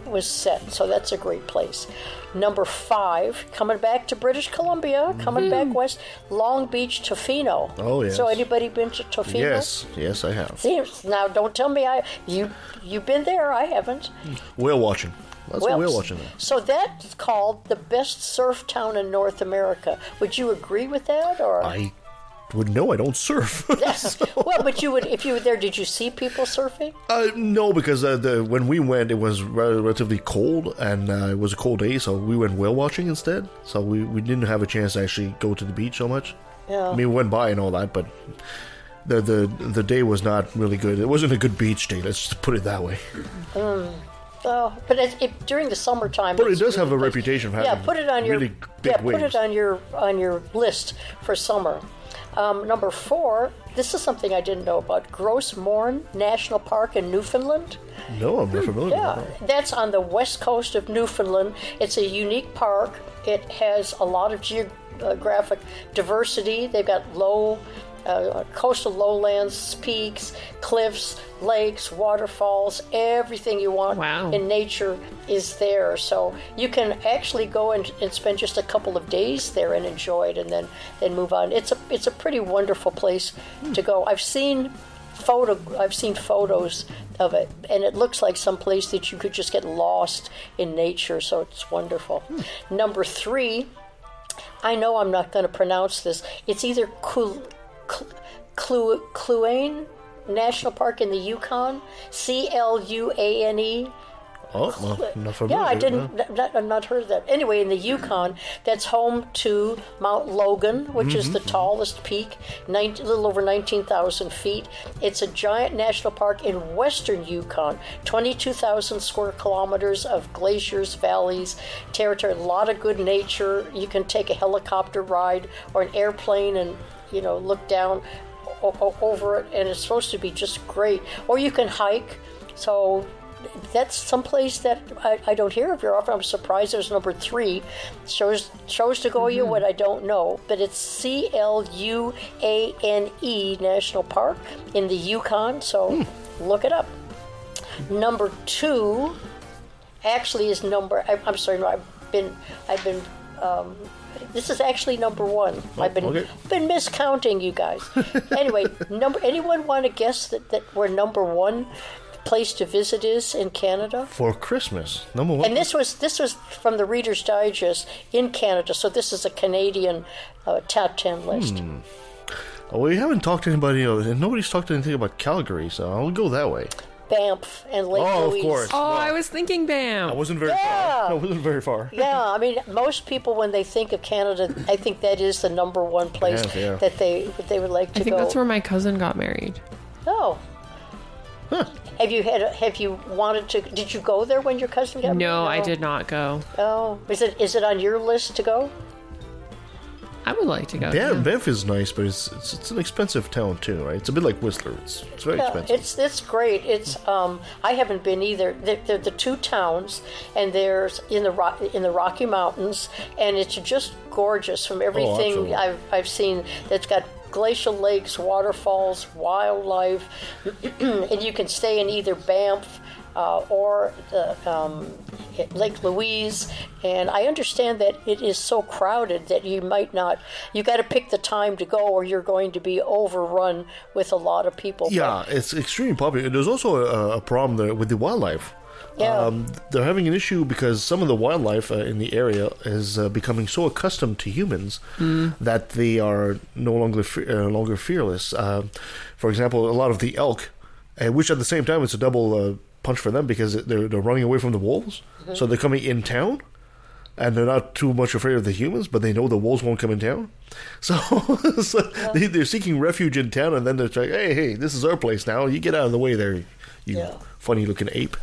[SPEAKER 2] was set. So that's a great place. Number five, coming back to British Columbia, coming hmm. back west, Long Beach, Tofino.
[SPEAKER 1] Oh, yes.
[SPEAKER 2] So anybody been to Tofino?
[SPEAKER 1] Yes, yes, I have.
[SPEAKER 2] See, now don't tell me I you you've been there. I haven't.
[SPEAKER 1] Whale watching. That's
[SPEAKER 2] Well,
[SPEAKER 1] a whale watching there.
[SPEAKER 2] So that's called the best surf town in North America. Would you agree with that, or
[SPEAKER 1] I would know I don't surf. (laughs)
[SPEAKER 2] yes? Well, but you would if you were there. Did you see people surfing?
[SPEAKER 1] uh, no, because uh, the, when we went, it was relatively cold, and uh, it was a cold day, so we went whale watching instead. So we, we didn't have a chance to actually go to the beach so much.
[SPEAKER 2] Yeah.
[SPEAKER 1] I mean, we went by and all that, but the the the day was not really good. It wasn't a good beach day. Let's just put it that way.
[SPEAKER 2] Oh, but it, it, during the summertime.
[SPEAKER 1] But it does have a
[SPEAKER 2] nice.
[SPEAKER 1] reputation of
[SPEAKER 2] Yeah, put it on your
[SPEAKER 1] really big
[SPEAKER 2] yeah, put it on your on your list for summer. Um, number four. This is something I didn't know about. Gros Morne National Park in Newfoundland.
[SPEAKER 1] No, I'm not familiar
[SPEAKER 2] Yeah,
[SPEAKER 1] with that.
[SPEAKER 2] that's on the west coast of Newfoundland. It's a unique park. It has a lot of geographic diversity. They've got low, uh, coastal lowlands, peaks, cliffs, lakes, waterfalls. Everything you want
[SPEAKER 3] Wow.
[SPEAKER 2] in nature is there. So you can actually go and, and spend just a couple of days there and enjoy it, and then then move on. It's a it's a pretty wonderful place to go. I've seen photo I've seen photos of it and it looks like some place that you could just get lost in nature so it's wonderful. Number 3 I know I'm not going to pronounce this. It's either Clu- Cluane National Park in the Yukon, C L U A N E.
[SPEAKER 1] Oh, well.
[SPEAKER 2] Yeah, I didn't I've not heard of that. Anyway, in the Yukon, that's home to Mount Logan, which is the tallest peak, 19, a little over 19,000 feet. It's a giant national park in western Yukon, 22,000 square kilometers of glaciers, valleys, territory, a lot of good nature. You can take a helicopter ride or an airplane and you know look down o- o- over it, and it's supposed to be just great. Or you can hike. So that's someplace that I, I don't hear of very often. I'm surprised there's number three. Shows shows to go you what I don't know, but it's C L U A N E National Park in the Yukon. So look it up. Number two actually is number. I, I'm sorry, no, I've been I've been. Um, this is actually number one. I've been
[SPEAKER 1] okay.
[SPEAKER 2] been miscounting you guys. anyway, (laughs) number. Anyone want to guess that that we're number one place to visit is in Canada?
[SPEAKER 1] For Christmas, number one.
[SPEAKER 2] And this was this was from the Reader's Digest in Canada, so this is a Canadian uh, top ten list.
[SPEAKER 1] Oh, we haven't talked to anybody, you know, and nobody's talked anything about Calgary, so I'll go that way.
[SPEAKER 2] Banff and Lake
[SPEAKER 1] Oh, of
[SPEAKER 2] Louise.
[SPEAKER 1] course.
[SPEAKER 3] Oh,
[SPEAKER 1] Well,
[SPEAKER 3] I was thinking Bam.
[SPEAKER 1] I wasn't very
[SPEAKER 2] Yeah.
[SPEAKER 1] far. (laughs) I wasn't very far.
[SPEAKER 2] Yeah, I mean, most people when they think of Canada, I think that is the number one place
[SPEAKER 1] Banff, yeah.
[SPEAKER 2] that they that they would like to go.
[SPEAKER 3] I think
[SPEAKER 2] go.
[SPEAKER 3] that's where my cousin got married.
[SPEAKER 2] Oh. Have you had? Have you wanted to? Did you go there when your cousin got married?
[SPEAKER 3] No, I did not go.
[SPEAKER 2] Oh, is it is it on your list to go?
[SPEAKER 3] I would like to go.
[SPEAKER 1] Banff,
[SPEAKER 3] too.
[SPEAKER 1] Banff is nice, but it's, it's it's an expensive town too, right? It's a bit like Whistler. It's it's very
[SPEAKER 2] Yeah,
[SPEAKER 1] expensive.
[SPEAKER 2] it's it's great. It's um, I haven't been either. They're, they're the two towns, and there's in the Ro- in the Rocky Mountains, and it's just gorgeous from everything
[SPEAKER 1] absolutely.
[SPEAKER 2] I've I've seen. That's got glacial lakes, waterfalls, wildlife, (clears throat) and you can stay in either Banff. Uh, or the, um, Lake Louise, and I understand that it is so crowded that you might not. You got to pick the time to go, or you're going to be overrun with a lot of people.
[SPEAKER 1] yeah, it's extremely popular. There's also a, a problem there with the wildlife.
[SPEAKER 2] Yeah.
[SPEAKER 1] Um, they're having an issue because some of the wildlife uh, in the area is uh, becoming so accustomed to humans that they are no longer fe- uh, longer fearless. Uh, for example, a lot of the elk, uh, which at the same time it's a double uh, punch for them because they're they're running away from the wolves, so they're coming in town. And they're not too much afraid of the humans, but they know the wolves won't come in town. (laughs) So, (laughs) so they, they're seeking refuge in town, and then they're like, "Hey, hey, this is our place now. You get out of the way, there, you
[SPEAKER 2] Yeah.
[SPEAKER 1] funny-looking ape."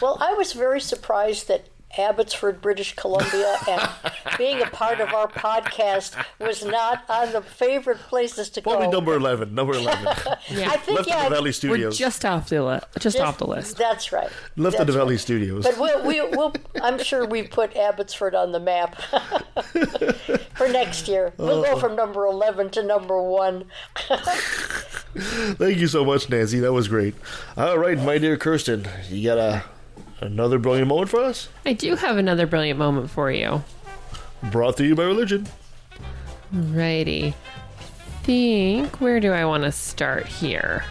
[SPEAKER 2] Well, I was very surprised that Abbotsford, British Columbia, and being a part of our podcast was not on the favorite places to
[SPEAKER 1] Probably
[SPEAKER 2] go.
[SPEAKER 1] number eleven. Number eleven. (laughs)
[SPEAKER 3] Yeah.
[SPEAKER 2] I think
[SPEAKER 1] Left
[SPEAKER 2] yeah,
[SPEAKER 1] of the Valley
[SPEAKER 3] We're just off the li- just off the list.
[SPEAKER 2] That's right.
[SPEAKER 1] Left of
[SPEAKER 2] That's
[SPEAKER 1] the Valley
[SPEAKER 2] right.
[SPEAKER 1] Studios.
[SPEAKER 2] But we'll, we, we'll, I'm sure we put Abbotsford on the map (laughs) for next year. We'll
[SPEAKER 1] Oh.
[SPEAKER 2] go from number 11 to number one. (laughs)
[SPEAKER 1] Thank you so much, Nancy. That was great. All right, my dear Kirsten, you got a another brilliant moment for us?
[SPEAKER 3] I do have another brilliant moment for you.
[SPEAKER 1] Brought to you by religion.
[SPEAKER 3] Righty. Think where do I want to start here?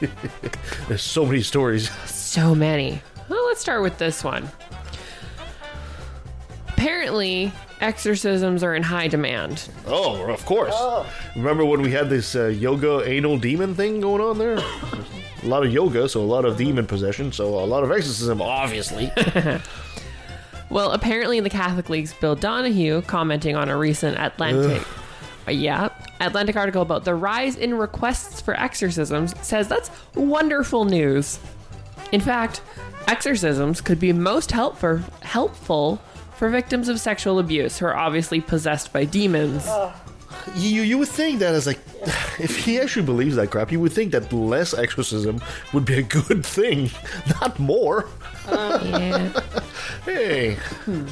[SPEAKER 3] (laughs)
[SPEAKER 1] There's so many stories.
[SPEAKER 3] So many. Well, let's start with this one. Apparently, exorcisms are in high demand.
[SPEAKER 1] Oh, of course. Remember when we had this uh, yoga anal demon thing going on there? a lot of yoga, so a lot of demon possession, so a lot of exorcism, obviously. (laughs)
[SPEAKER 3] Well, apparently, the Catholic League's Bill Donohue, commenting on a recent Atlantic, Uh, yeah, Atlantic article about the rise in requests for exorcisms, says that's wonderful news. In fact, exorcisms could be most helpful helpful for victims of sexual abuse who are obviously possessed by demons.
[SPEAKER 1] you you would think that as like, (sighs) if he actually believes that crap, you would think that less exorcism would be a good thing, (laughs) not more.
[SPEAKER 3] Yeah. (laughs)
[SPEAKER 1] Hey,
[SPEAKER 3] And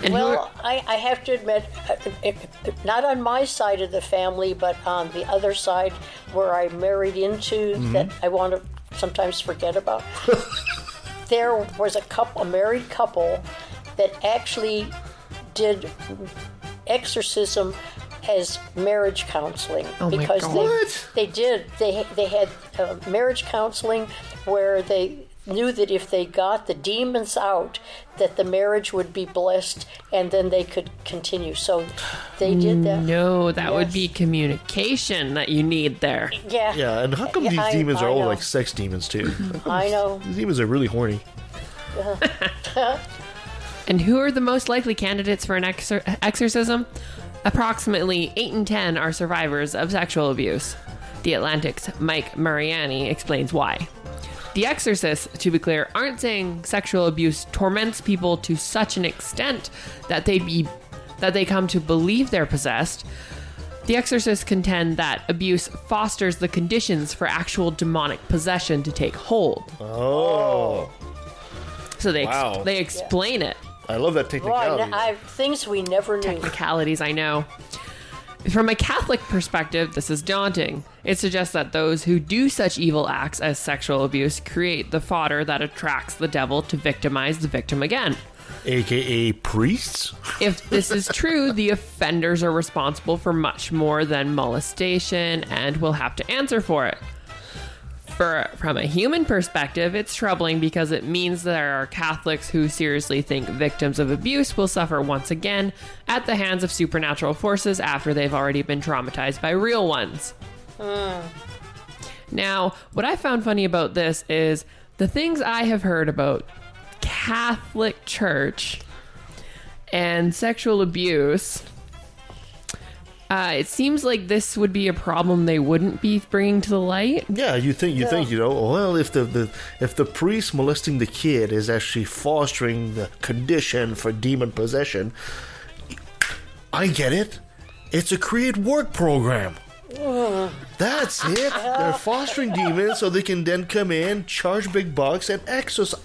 [SPEAKER 3] who are-
[SPEAKER 2] Well, I, I have to admit, uh, it, it- not on my side of the family, but on the other side where I married into that I want to sometimes forget about. (laughs) there was a couple, a married couple, that actually did exorcism as marriage counseling
[SPEAKER 3] Oh my
[SPEAKER 2] because
[SPEAKER 3] God.
[SPEAKER 2] they
[SPEAKER 1] What?
[SPEAKER 2] they did they they had uh, marriage counseling where they knew that if they got the demons out that the marriage would be blessed and then they could continue so they did that
[SPEAKER 3] no, that would be communication that you need there.
[SPEAKER 2] yeah
[SPEAKER 1] yeah, and how come these
[SPEAKER 2] I-
[SPEAKER 1] demons
[SPEAKER 2] I
[SPEAKER 1] are all
[SPEAKER 2] know.
[SPEAKER 1] like sex demons too? (laughs)
[SPEAKER 2] i know
[SPEAKER 1] These demons are really horny. (laughs)
[SPEAKER 3] And who are the most likely candidates for an exor- exorcism? Approximately 8 in 10 are survivors of sexual abuse. The Atlantic's Mike Mariani explains why. The exorcists, to be clear, aren't saying sexual abuse torments people to such an extent that they be that they come to believe they're possessed. The exorcists contend that abuse fosters the conditions for actual demonic possession to take hold.
[SPEAKER 1] Oh,
[SPEAKER 3] So they ex-
[SPEAKER 1] Wow.
[SPEAKER 3] they explain it.
[SPEAKER 1] I love that
[SPEAKER 2] Boy,
[SPEAKER 1] technicality.
[SPEAKER 2] I, things we never knew
[SPEAKER 3] technicalities, I know. From a Catholic perspective, this is daunting. It suggests that those who do such evil acts as sexual abuse create the fodder that attracts the devil to victimize the victim again.
[SPEAKER 1] AKA priests.
[SPEAKER 3] If this is true, the offenders are responsible for much more than molestation and will have to answer for it. For, from a human perspective, it's troubling because it means there are Catholics who seriously think victims of abuse will suffer once again at the hands of supernatural forces after they've already been traumatized by real ones. Hmm. Now, what I found funny about this is the things I have heard about Catholic Church and sexual abuse. Uh, it seems like this would be a problem they wouldn't be bringing to the light.
[SPEAKER 1] Yeah, you think you think you know. Well, if the, the if the priest molesting the kid is actually fostering the condition for demon possession, I get it. It's a create work program. That's it. They're fostering demons so they can then come in, charge big bucks, and exorcise.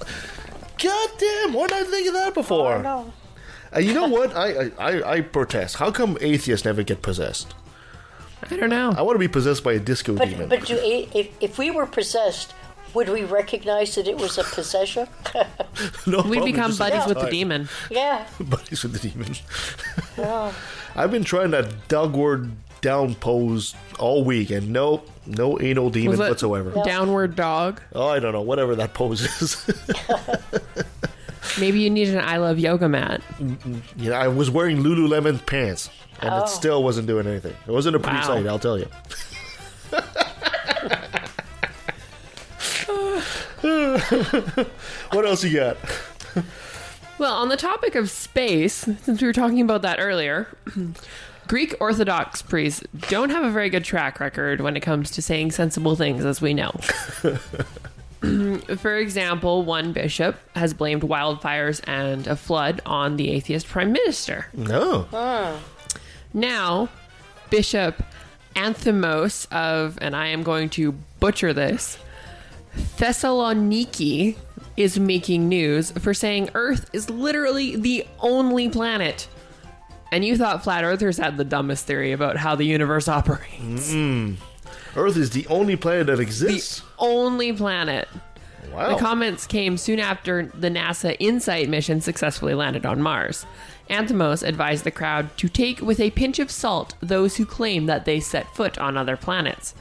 [SPEAKER 1] God damn! Why didn't I think of that before?
[SPEAKER 2] No.
[SPEAKER 1] And you know what? I, I I I protest. How come atheists never get possessed?
[SPEAKER 3] I don't know.
[SPEAKER 1] I want to be possessed by a disco
[SPEAKER 2] But
[SPEAKER 1] demon.
[SPEAKER 2] but do, if if we were possessed, would we recognize that it was a possession? (laughs)
[SPEAKER 1] no,
[SPEAKER 3] we
[SPEAKER 1] probably
[SPEAKER 3] become
[SPEAKER 1] just at (laughs)
[SPEAKER 3] buddies with the demon.
[SPEAKER 2] yeah.
[SPEAKER 1] buddies with the demon.
[SPEAKER 2] Oh.
[SPEAKER 1] I've been trying that dogward down pose all week, and nope, no anal demon
[SPEAKER 3] Was it
[SPEAKER 1] whatsoever.
[SPEAKER 3] Downward dog.
[SPEAKER 1] Oh, I don't know, whatever that pose is. (laughs)
[SPEAKER 3] Maybe you need an I love yoga mat.
[SPEAKER 1] you know, I was wearing Lululemon pants, and
[SPEAKER 2] Oh.
[SPEAKER 1] it still wasn't doing anything. It wasn't a pretty
[SPEAKER 3] Wow.
[SPEAKER 1] sight, I'll tell you. (laughs) what else you got?
[SPEAKER 3] Well, on the topic of space, since we were talking about that earlier, (clears throat) Greek Orthodox priests don't have a very good track record when it comes to saying sensible things, as we know. (laughs) (clears throat) For example, one bishop has blamed wildfires and a flood on the atheist prime minister.
[SPEAKER 1] No.
[SPEAKER 3] Now, Bishop Anthemos of, and I am going to butcher this, Thessaloniki is making news for saying Earth is literally the only planet. And you thought flat earthers had the dumbest theory about how the universe operates.
[SPEAKER 1] Earth is the only planet that exists.
[SPEAKER 3] The
[SPEAKER 1] exists.
[SPEAKER 3] only planet.
[SPEAKER 1] wow.
[SPEAKER 3] The comments came soon after the NASA InSight mission successfully landed on Mars. Anthemos advised the crowd to take with a pinch of salt those who claim that they set foot on other planets.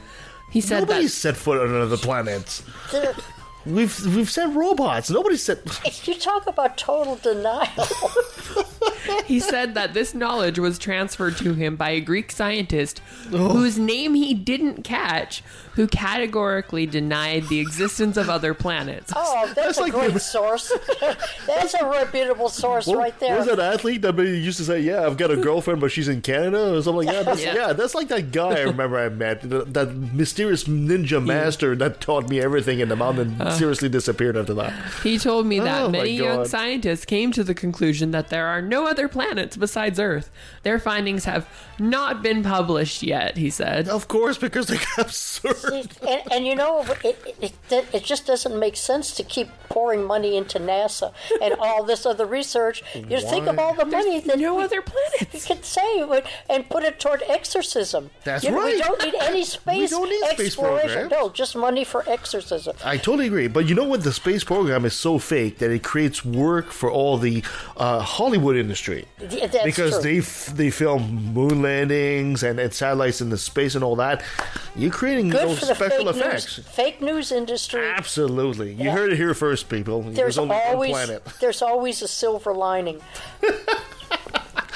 [SPEAKER 3] He said
[SPEAKER 1] Nobody
[SPEAKER 3] that
[SPEAKER 1] set foot on another planet. (laughs)
[SPEAKER 2] The-
[SPEAKER 1] We've we've sent robots. Nobody said. (laughs)
[SPEAKER 2] you talk about total denial. (laughs)
[SPEAKER 3] he said that this knowledge was transferred to him by a Greek scientist
[SPEAKER 1] Oh.
[SPEAKER 3] whose name he didn't catch, who categorically denied the existence of other planets.
[SPEAKER 2] Oh, that's,
[SPEAKER 1] That's
[SPEAKER 2] a
[SPEAKER 1] like
[SPEAKER 2] great
[SPEAKER 1] the-
[SPEAKER 2] source. (laughs) that's a reputable source
[SPEAKER 1] What,
[SPEAKER 2] right there.
[SPEAKER 1] was that athlete that used to say, "Yeah, I've got a girlfriend, but she's in Canada" or something like that? That's,
[SPEAKER 3] Yeah.
[SPEAKER 1] yeah. that's like that guy I remember I met, that, that mysterious ninja master that taught me everything in the mountain. Uh. seriously disappeared after that.
[SPEAKER 3] He told me that
[SPEAKER 1] Oh,
[SPEAKER 3] many young scientists came to the conclusion that there are no other planets besides Earth. Their findings have not been published yet, he said.
[SPEAKER 1] Of course, because they're absurd. (laughs)
[SPEAKER 2] and, and you know, it, it, it, it just doesn't make sense to keep pouring money into NASA and all this other research. You think of all the money that
[SPEAKER 3] no
[SPEAKER 2] we,
[SPEAKER 3] other
[SPEAKER 2] we
[SPEAKER 3] planets.
[SPEAKER 2] could save and put it toward exorcism.
[SPEAKER 1] That's
[SPEAKER 2] You know, We don't need any (laughs) space
[SPEAKER 1] don't need
[SPEAKER 2] exploration.
[SPEAKER 1] programs.
[SPEAKER 2] no, just money for exorcism.
[SPEAKER 1] I totally agree, but you know what? The space program is so fake that it creates work for all the uh, Hollywood industry.
[SPEAKER 2] Yeah, that's
[SPEAKER 1] because
[SPEAKER 2] true.
[SPEAKER 1] they f- they film moon landings and, and satellites in the space and all that. You're creating
[SPEAKER 2] Good
[SPEAKER 1] those
[SPEAKER 2] for the
[SPEAKER 1] special
[SPEAKER 2] fake
[SPEAKER 1] effects.
[SPEAKER 2] news, fake news industry.
[SPEAKER 1] Absolutely, you
[SPEAKER 2] Yeah.
[SPEAKER 1] heard it here first, people.
[SPEAKER 2] There's
[SPEAKER 1] only
[SPEAKER 2] always
[SPEAKER 1] one planet. (laughs)
[SPEAKER 2] there's always a silver lining. (laughs)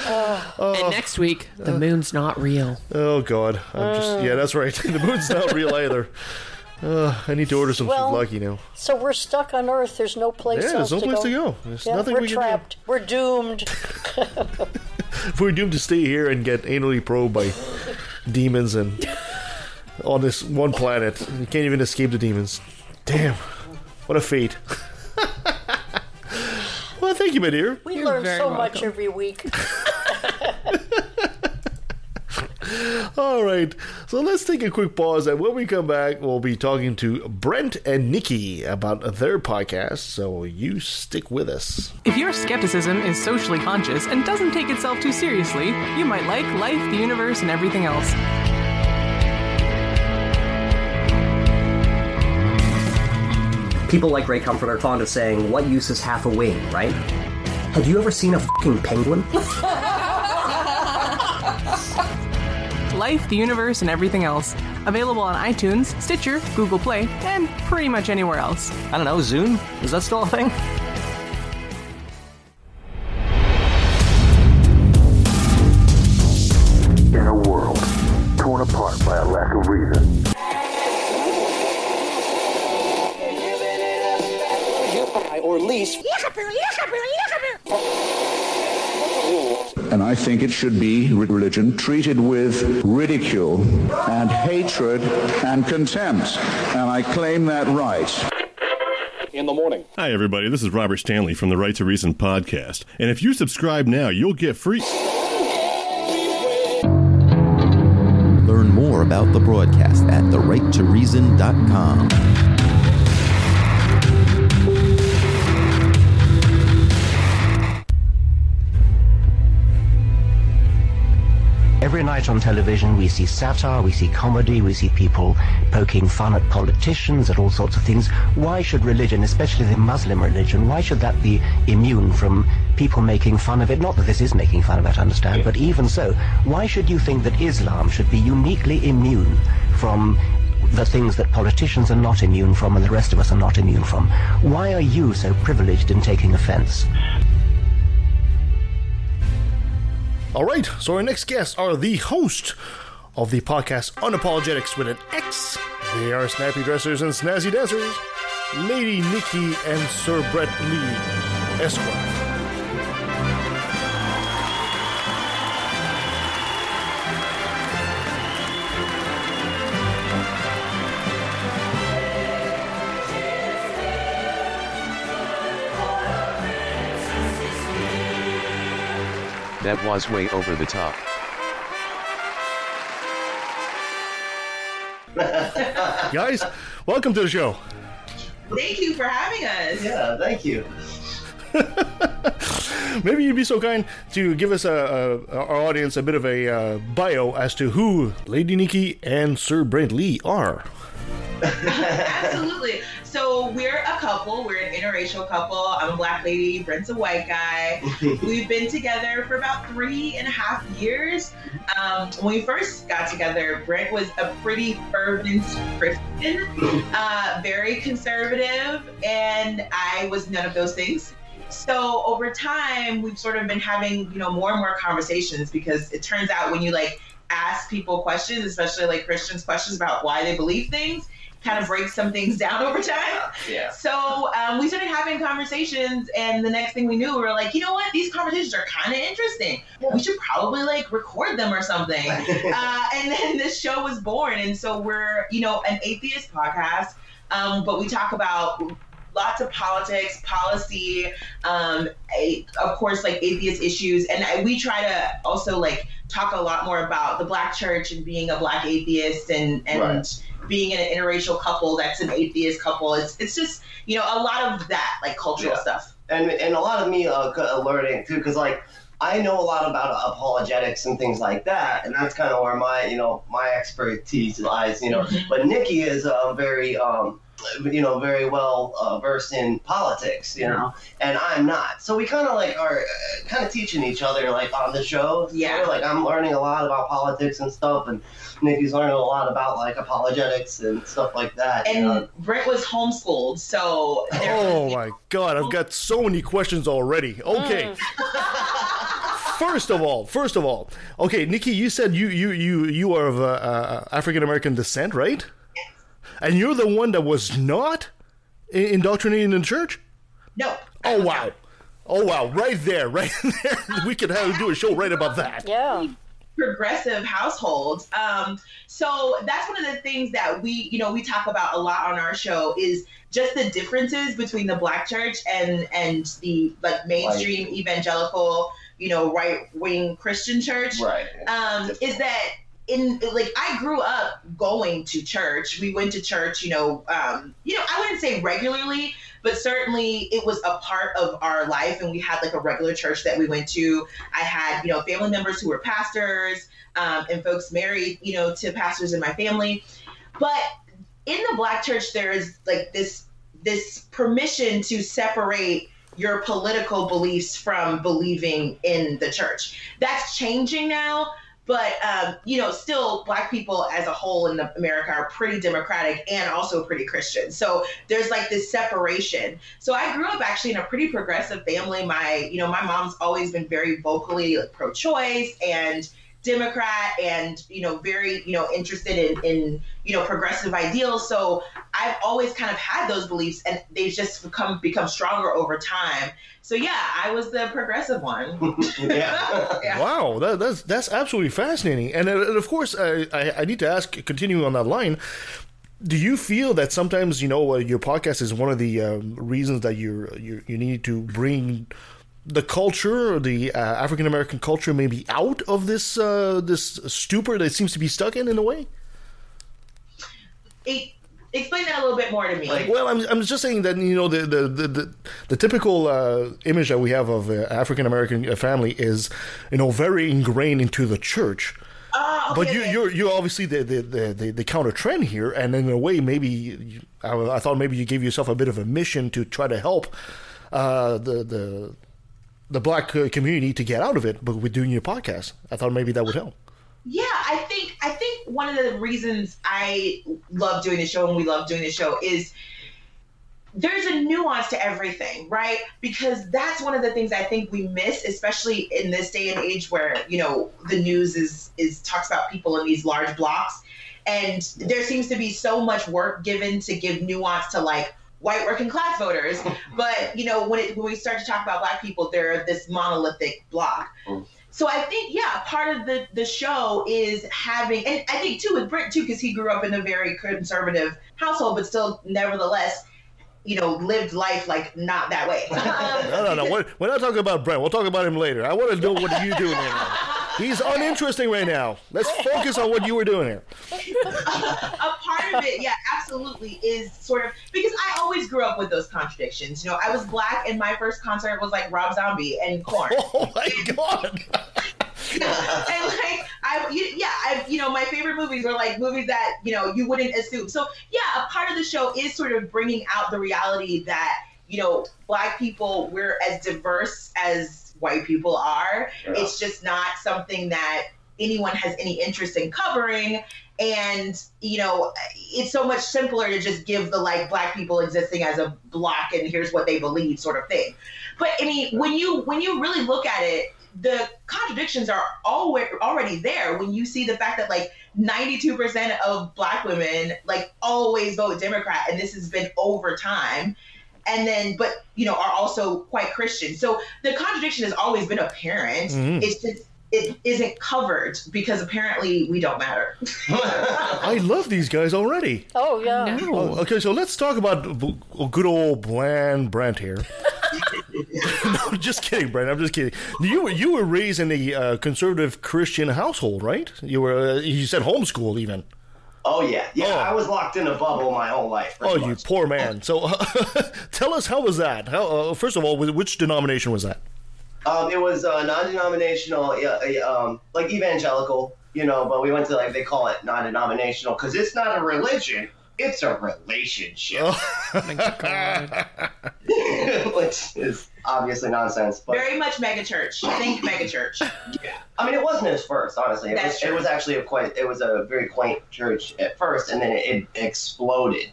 [SPEAKER 3] and next week, the
[SPEAKER 1] Uh.
[SPEAKER 3] moon's not real.
[SPEAKER 1] Oh God, I'm just yeah, that's right. (laughs) the moon's not real either. Uh, I need to order some
[SPEAKER 2] Well,
[SPEAKER 1] lucky now.
[SPEAKER 2] So we're stuck on Earth. There's no place
[SPEAKER 1] Yeah,
[SPEAKER 2] else
[SPEAKER 1] there's no
[SPEAKER 2] to
[SPEAKER 1] place
[SPEAKER 2] go.
[SPEAKER 1] to go. There's
[SPEAKER 2] Yeah,
[SPEAKER 1] nothing
[SPEAKER 2] we're
[SPEAKER 1] we can
[SPEAKER 2] trapped. We're doomed.
[SPEAKER 1] We're doomed to stay here and get anally probed by demons and on this one planet. You can't even escape the demons. Damn, what a fate. (laughs) well, thank you, my dear.
[SPEAKER 2] We
[SPEAKER 3] You're
[SPEAKER 2] learn
[SPEAKER 3] very
[SPEAKER 2] so much every week. (laughs)
[SPEAKER 1] All right, so let's take a quick pause, and when we come back, we'll be talking to Brent and Nikki about their podcast. So you stick with us.
[SPEAKER 7] If your skepticism is socially conscious and doesn't take itself too seriously, you might like life, the universe, and everything else.
[SPEAKER 8] People like Ray Comfort are fond of saying, what use is half a wing, right? Have you ever seen a fucking penguin?
[SPEAKER 7] Life, (laughs) life, the universe, and everything else. Available on iTunes, Stitcher, Google Play, and pretty much anywhere else.
[SPEAKER 9] I don't know, Zune? Is that still a thing?
[SPEAKER 10] Think it should be religion treated with ridicule and hatred and contempt. And I claim that right.
[SPEAKER 11] In the morning.
[SPEAKER 12] Hi, everybody. This is Robert Stanley from the Right to Reason podcast. And if you subscribe now, you'll get free.
[SPEAKER 13] Learn more about the broadcast at therighttoreason.com.
[SPEAKER 14] Every night on television, we see satire, we see comedy, we see people poking fun at politicians, at all sorts of things. Why should religion, especially the Muslim religion, why should that be immune from people making fun of it? Not that this is making fun of it, I understand, but even so, why should you think that Islam should be uniquely immune from the things that politicians are not immune from and the rest of us are not immune from? Why are you so privileged in taking offense?
[SPEAKER 1] All right, so our next guests are the host of the podcast Unapologetix with an X. They are snappy dressers and snazzy dancers, Lady Nikki and Sir Brent Lee, Esquire.
[SPEAKER 15] That was way over the top.
[SPEAKER 1] Guys, welcome to the show.
[SPEAKER 16] Thank you for having us.
[SPEAKER 17] Yeah, thank you. (laughs)
[SPEAKER 1] Maybe you'd be so kind to give us a, a our audience a bit of a uh, bio as to who Lady Nikki and Sir Brent Lee are. (laughs)
[SPEAKER 16] Absolutely. So we're a couple. We're an interracial couple. I'm a black lady. Brent's a white guy. (laughs) We've been together for about three and a half years. Um, when we first got together, Brent was a pretty fervent Christian, uh, very conservative, and I was none of those things. So over time, we've sort of been having, you know, more and more conversations because it turns out when you like ask people questions, especially like Christians questions about why they believe things, kind of break some things (laughs) down over time.
[SPEAKER 17] Yeah.
[SPEAKER 16] So um, we started having conversations, and the next thing we knew, we were like, you know what? These conversations are kind of interesting. We should probably like record them or something. (laughs) uh, and then (laughs) this show was born, and so we're you know an atheist podcast, um, but we talk about lots of politics, policy, um, a, of course, like atheist issues, and I, we try to also like talk a lot more about the Black Church and being a Black atheist and and.
[SPEAKER 17] Right
[SPEAKER 16] being an interracial couple that's an atheist couple. It's it's just you know a lot of that like cultural
[SPEAKER 17] Yeah.
[SPEAKER 16] stuff.
[SPEAKER 17] and and a lot of me uh, uh, learning too, because like I know a lot about apologetics and things like that, and that's kind of where my you know my expertise lies. You know,
[SPEAKER 16] Mm-hmm.
[SPEAKER 17] but Nikki is uh, very um, you know very well uh, versed in politics. You know, and I'm not. So we kind of like are uh, kind of teaching each other like on the show.
[SPEAKER 16] Yeah.
[SPEAKER 17] Like I'm learning a lot about politics and stuff, and Nikki's learning a lot about like apologetics and stuff like that. you
[SPEAKER 16] And
[SPEAKER 17] know.
[SPEAKER 16] Brent was homeschooled, so
[SPEAKER 1] Oh my god, I've got so many questions already. Okay. (laughs) First of all, first of all, okay, Nikki, you said you you you you are of uh, uh, African American descent, right? And you're the one that was not indoctrinated in the church.
[SPEAKER 16] No.
[SPEAKER 1] Oh wow. Oh wow! Right there, right (laughs) there. We could have do a show right about that.
[SPEAKER 2] Yeah.
[SPEAKER 16] progressive household. Um, so that's one of the things that we, you know, we talk about a lot on our show is just the differences between the black church and and the like mainstream evangelical, you know, right wing Christian church.
[SPEAKER 17] Right.
[SPEAKER 16] Um, is that in like I grew up going to church. We went to church, you know, um, you know, I wouldn't say regularly, but certainly it was a part of our life and we had like a regular church that we went to. I had, you know, family members who were pastors, um, and folks married, you know, to pastors in my family. But in the black church there is like this this permission to separate your political beliefs from believing in the church. That's changing now. But um, you know, still, black people as a whole in America are pretty democratic and also pretty Christian. So there's like this separation. So I grew up actually in a pretty progressive family. My, you know, my mom's always been very vocally like, pro-choice and Democrat and you know very you know interested in in you know progressive ideals. So I've always kind of had those beliefs, and they've just become become stronger over time. So yeah, I was the progressive one. (laughs) (laughs)
[SPEAKER 17] yeah.
[SPEAKER 1] Wow, that, that's that's absolutely fascinating. And, uh, and of course, I, I, I need to ask, continuing on that line, do you feel that sometimes you know uh, your podcast is one of the um, reasons that you you you need to bring the culture, the uh, African American culture, may be out of this uh, this stupor that it seems to be stuck in, in a way?
[SPEAKER 16] It, explain that a little bit more to me.
[SPEAKER 1] well, I'm, I'm just saying that you know the the the, the, the typical uh, image that we have of uh, African American family is you know very ingrained into the church.
[SPEAKER 16] Oh,
[SPEAKER 1] but you, you're you're obviously the the, the, the, the counter trend here, and in a way, maybe you, I, I thought maybe you gave yourself a bit of a mission to try to help uh, the the the black uh, community to get out of it. But with doing your podcast, I thought maybe that would help.
[SPEAKER 16] Yeah, I think I think one of the reasons I love doing the show and we love doing the show is there's a nuance to everything, right? Because that's one of the things I think we miss, especially in this day and age where, you know, the news is is talks about people in these large blocks. And there seems to be so much work given to give nuance to like white working class voters. (laughs) But, you know, when it when we start to talk about black people, they're this monolithic block. Mm. So I think, yeah, part of the the show is having, and I think too with Brent too, because he grew up in a very conservative household, but still, nevertheless, you know, lived life like not that way. (laughs)
[SPEAKER 1] no, no, no. (laughs) We're, we're not talking about Brent. We'll talk about him later. I want to know what are you doing. He's uninteresting right now. Let's focus on what you were doing here.
[SPEAKER 16] a part of it, yeah, absolutely, is sort of because I always grew up with those contradictions. You know, I was black, and my first concert was like Rob Zombie and Korn.
[SPEAKER 1] Oh my god! (laughs)
[SPEAKER 16] and like I, you, yeah, I, you know, my favorite movies are like movies that you know you wouldn't assume. So yeah, a part of the show is sort of bringing out the reality that you know, black people we're as diverse as white people are.
[SPEAKER 17] Yeah.
[SPEAKER 16] It's just not something that anyone has any interest in covering. And you know, it's so much simpler to just give the like black people existing as a block and here's what they believe sort of thing. But I mean, when you when you really look at it, the contradictions are always already there when you see the fact that like 92% of black women like always vote democrat and this has been over time and then but you know are also quite christian so the contradiction has always been apparent
[SPEAKER 1] Mhm.
[SPEAKER 16] it's just it isn't covered because apparently we don't matter (laughs)
[SPEAKER 1] I love these guys already.
[SPEAKER 2] Oh yeah.
[SPEAKER 1] Oh, okay, so let's talk about b- good old bland Brent here. (laughs) (laughs) no, just kidding, Brent. I'm just kidding. You were you were raised in a uh, conservative Christian household, right? You were. Uh, you said homeschool, even.
[SPEAKER 17] Oh yeah, yeah. I was locked in a bubble my whole life.
[SPEAKER 1] Oh, you poor man. So, (laughs) tell us how was that? How uh, first of all, which denomination was that?
[SPEAKER 17] Um, it was uh, non-denominational, uh, um, like evangelical, you know. But we went to like they call it non-denominational because it's not a religion; it's a relationship, (laughs) which is obviously nonsense. But
[SPEAKER 16] very much megachurch think megachurch
[SPEAKER 17] I mean, it wasn't at first, honestly. It
[SPEAKER 16] That's
[SPEAKER 17] was,
[SPEAKER 16] true.
[SPEAKER 17] it was actually a quite. It was a very quaint church at first, and then it, it exploded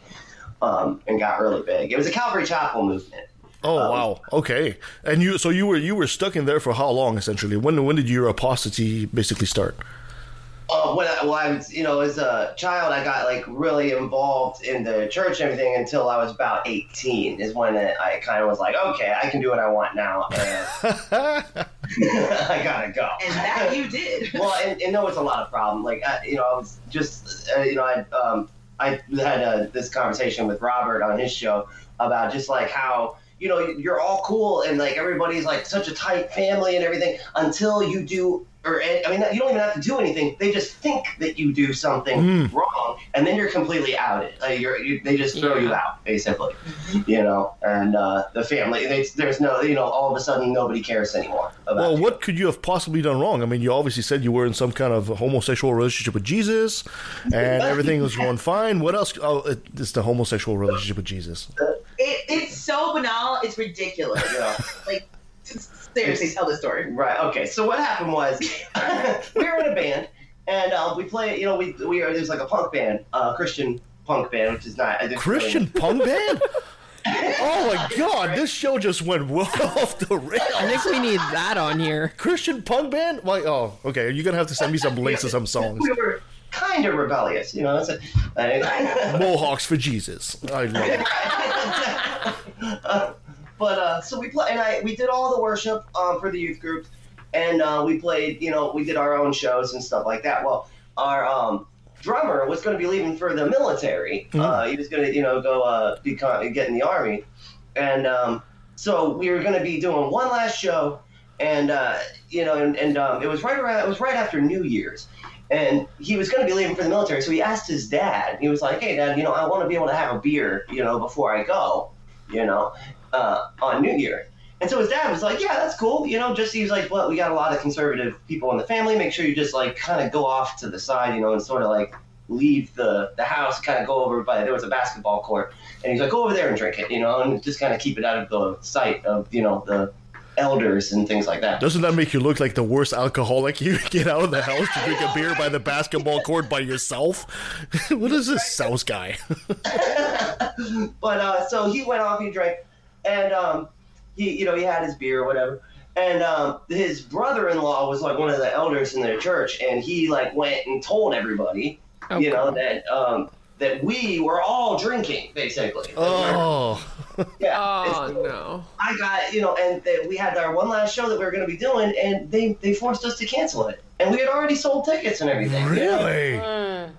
[SPEAKER 17] um, and got really big. It was a Calvary Chapel movement.
[SPEAKER 1] Oh
[SPEAKER 17] Um,
[SPEAKER 1] wow. Okay. And you so you were you were stuck in there for how long essentially? When when did your apostasy basically start?
[SPEAKER 17] Uh, when I, well, I was, you know, as a child, I got like really involved in the church and everything until I was about 18. Is when I kind of was like, okay, I can do what I want now, and (laughs) I gotta go.
[SPEAKER 16] and that you did (laughs)
[SPEAKER 17] well, and, and no, it's a lot of problem. Like, I, you know, I was just, uh, you know, I, um, I had uh, this conversation with Robert on his show about just like how, you know, you're all cool and like everybody's like such a tight family and everything until you do, or I mean, you don't even have to do anything. They just think that you do something
[SPEAKER 1] Mm.
[SPEAKER 17] wrong, and then you're completely outed. Like you're, you, they just throw you out, basically. You know, and uh, the family, they, there's no, you know, all of a sudden nobody cares anymore about
[SPEAKER 1] Well, what could you have possibly done wrong? I mean, you obviously said you were in some kind of homosexual relationship with Jesus, and (laughs) everything was going fine. What else? Oh, it's the homosexual relationship with Jesus. (laughs)
[SPEAKER 16] it, it's so banal it's ridiculous like seriously tell the story
[SPEAKER 17] Right. Okay. So what happened was we (laughs) were in a a band, and uh, we play. You know, we we are there's like a punk band, uh, Christian punk band, which is not I think
[SPEAKER 1] Christian punk band? (laughs) Oh my god, this show just went well (laughs) off the rails.
[SPEAKER 3] I think we need that on here.
[SPEAKER 1] Christian punk band? Why? Oh, okay. You're gonna have to send me some links to some songs.
[SPEAKER 17] We were kind of rebellious, you know. That's a,
[SPEAKER 1] Mohawks for Jesus. I love it.
[SPEAKER 17] But uh, so we play, and I we did all the worship um, for the youth group, and uh, we played. You know, we did our own shows and stuff like that. Well, our um, drummer was going to be leaving for the military. Uh, he was going to, you know, go uh, become get in the army, and um, so we were going to be doing one last show, and uh, you know, and, and um, it was right around. It was right after New Year's. And he was going to be leaving for the military, so he asked his dad. He was like, "Hey, Dad, you know, I want to be able to have a beer, you know, before I go, you know, uh, on New Year." And so his dad was like, "Yeah, that's cool. You know, just he was like, well, we got a lot of conservative people in the family. Make sure you just like kind of go off to the side, you know, and sort of like leave the the house, kind of go over by there was a basketball court, and he's like, go over there and drink it, you know, and just kind of keep it out of the sight of you know the elders and things like that."
[SPEAKER 1] Doesn't that make you look like the worst alcoholic? (laughs) You get out of the house to drink a beer by the basketball court by yourself? (laughs) what is this South guy? (laughs)
[SPEAKER 17] but uh, so he went off, he drank, and um, he, you know, he had his beer or whatever. And um, his brother-in-law was like one of the elders in their church, and he like went and told everybody, you know, that um, that we were all drinking, basically.
[SPEAKER 1] Oh. (laughs)
[SPEAKER 17] Yeah.
[SPEAKER 3] Oh
[SPEAKER 17] so
[SPEAKER 3] no.
[SPEAKER 17] I got, you know, and that we had our one last show that we were going to be doing, and they they forced us to cancel it, and we had already sold tickets and everything.
[SPEAKER 1] Really?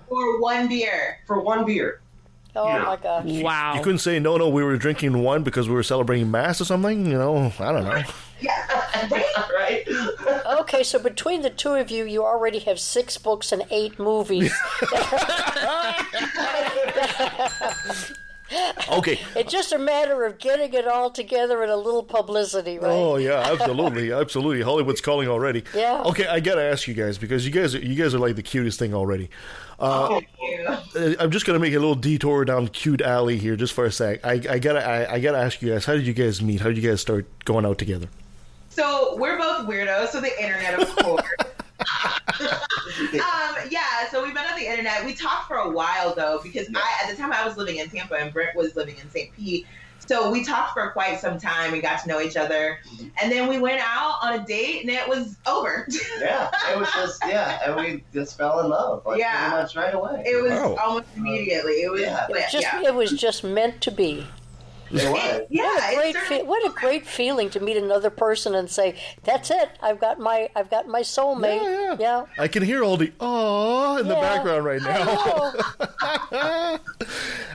[SPEAKER 16] For one beer.
[SPEAKER 17] For one beer.
[SPEAKER 2] Oh
[SPEAKER 17] Yeah.
[SPEAKER 2] my gosh.
[SPEAKER 3] Wow.
[SPEAKER 1] You couldn't say no, no. We were drinking one because we were celebrating mass or something. You know, I don't know. (laughs)
[SPEAKER 17] right? (laughs)
[SPEAKER 2] Okay, so between the two of you, you already have six books and eight movies. (laughs)
[SPEAKER 1] Okay.
[SPEAKER 2] it's just a matter of getting it all together and a little publicity, right?
[SPEAKER 1] Oh yeah, absolutely, absolutely. Hollywood's calling already.
[SPEAKER 2] Yeah.
[SPEAKER 1] Okay, I gotta ask you guys because you guys, you guys are like the cutest thing already. Uh, uh, I'm just gonna make a little detour down cute alley here, just for a sec. I, I gotta, I, I gotta ask you guys, how did you guys meet? How did you guys start going out together?
[SPEAKER 16] So we're both weirdos, so the internet, of course. (laughs) (laughs) um, yeah, so we met on the internet. We talked for a while though, because I at the time I was living in Tampa and Brent was living in St. Pete. So we talked for quite some time and got to know each other. Mm-hmm. And then we went out on a date and it was over. (laughs)
[SPEAKER 17] Yeah, it was just yeah, and we just fell in love like
[SPEAKER 16] Yeah.
[SPEAKER 17] pretty much right away.
[SPEAKER 16] It was
[SPEAKER 1] Wow.
[SPEAKER 16] almost immediately. It was
[SPEAKER 17] Yeah.
[SPEAKER 2] It just,
[SPEAKER 16] yeah.
[SPEAKER 2] it was just meant to be.
[SPEAKER 17] It was.
[SPEAKER 16] Yeah,
[SPEAKER 2] what a great, fe- what a great feeling to meet another person and say, "That's it. I've got my, I've got my soulmate."
[SPEAKER 1] Yeah,
[SPEAKER 2] Yeah.
[SPEAKER 1] I can hear all the "oh" in the background right now. (laughs)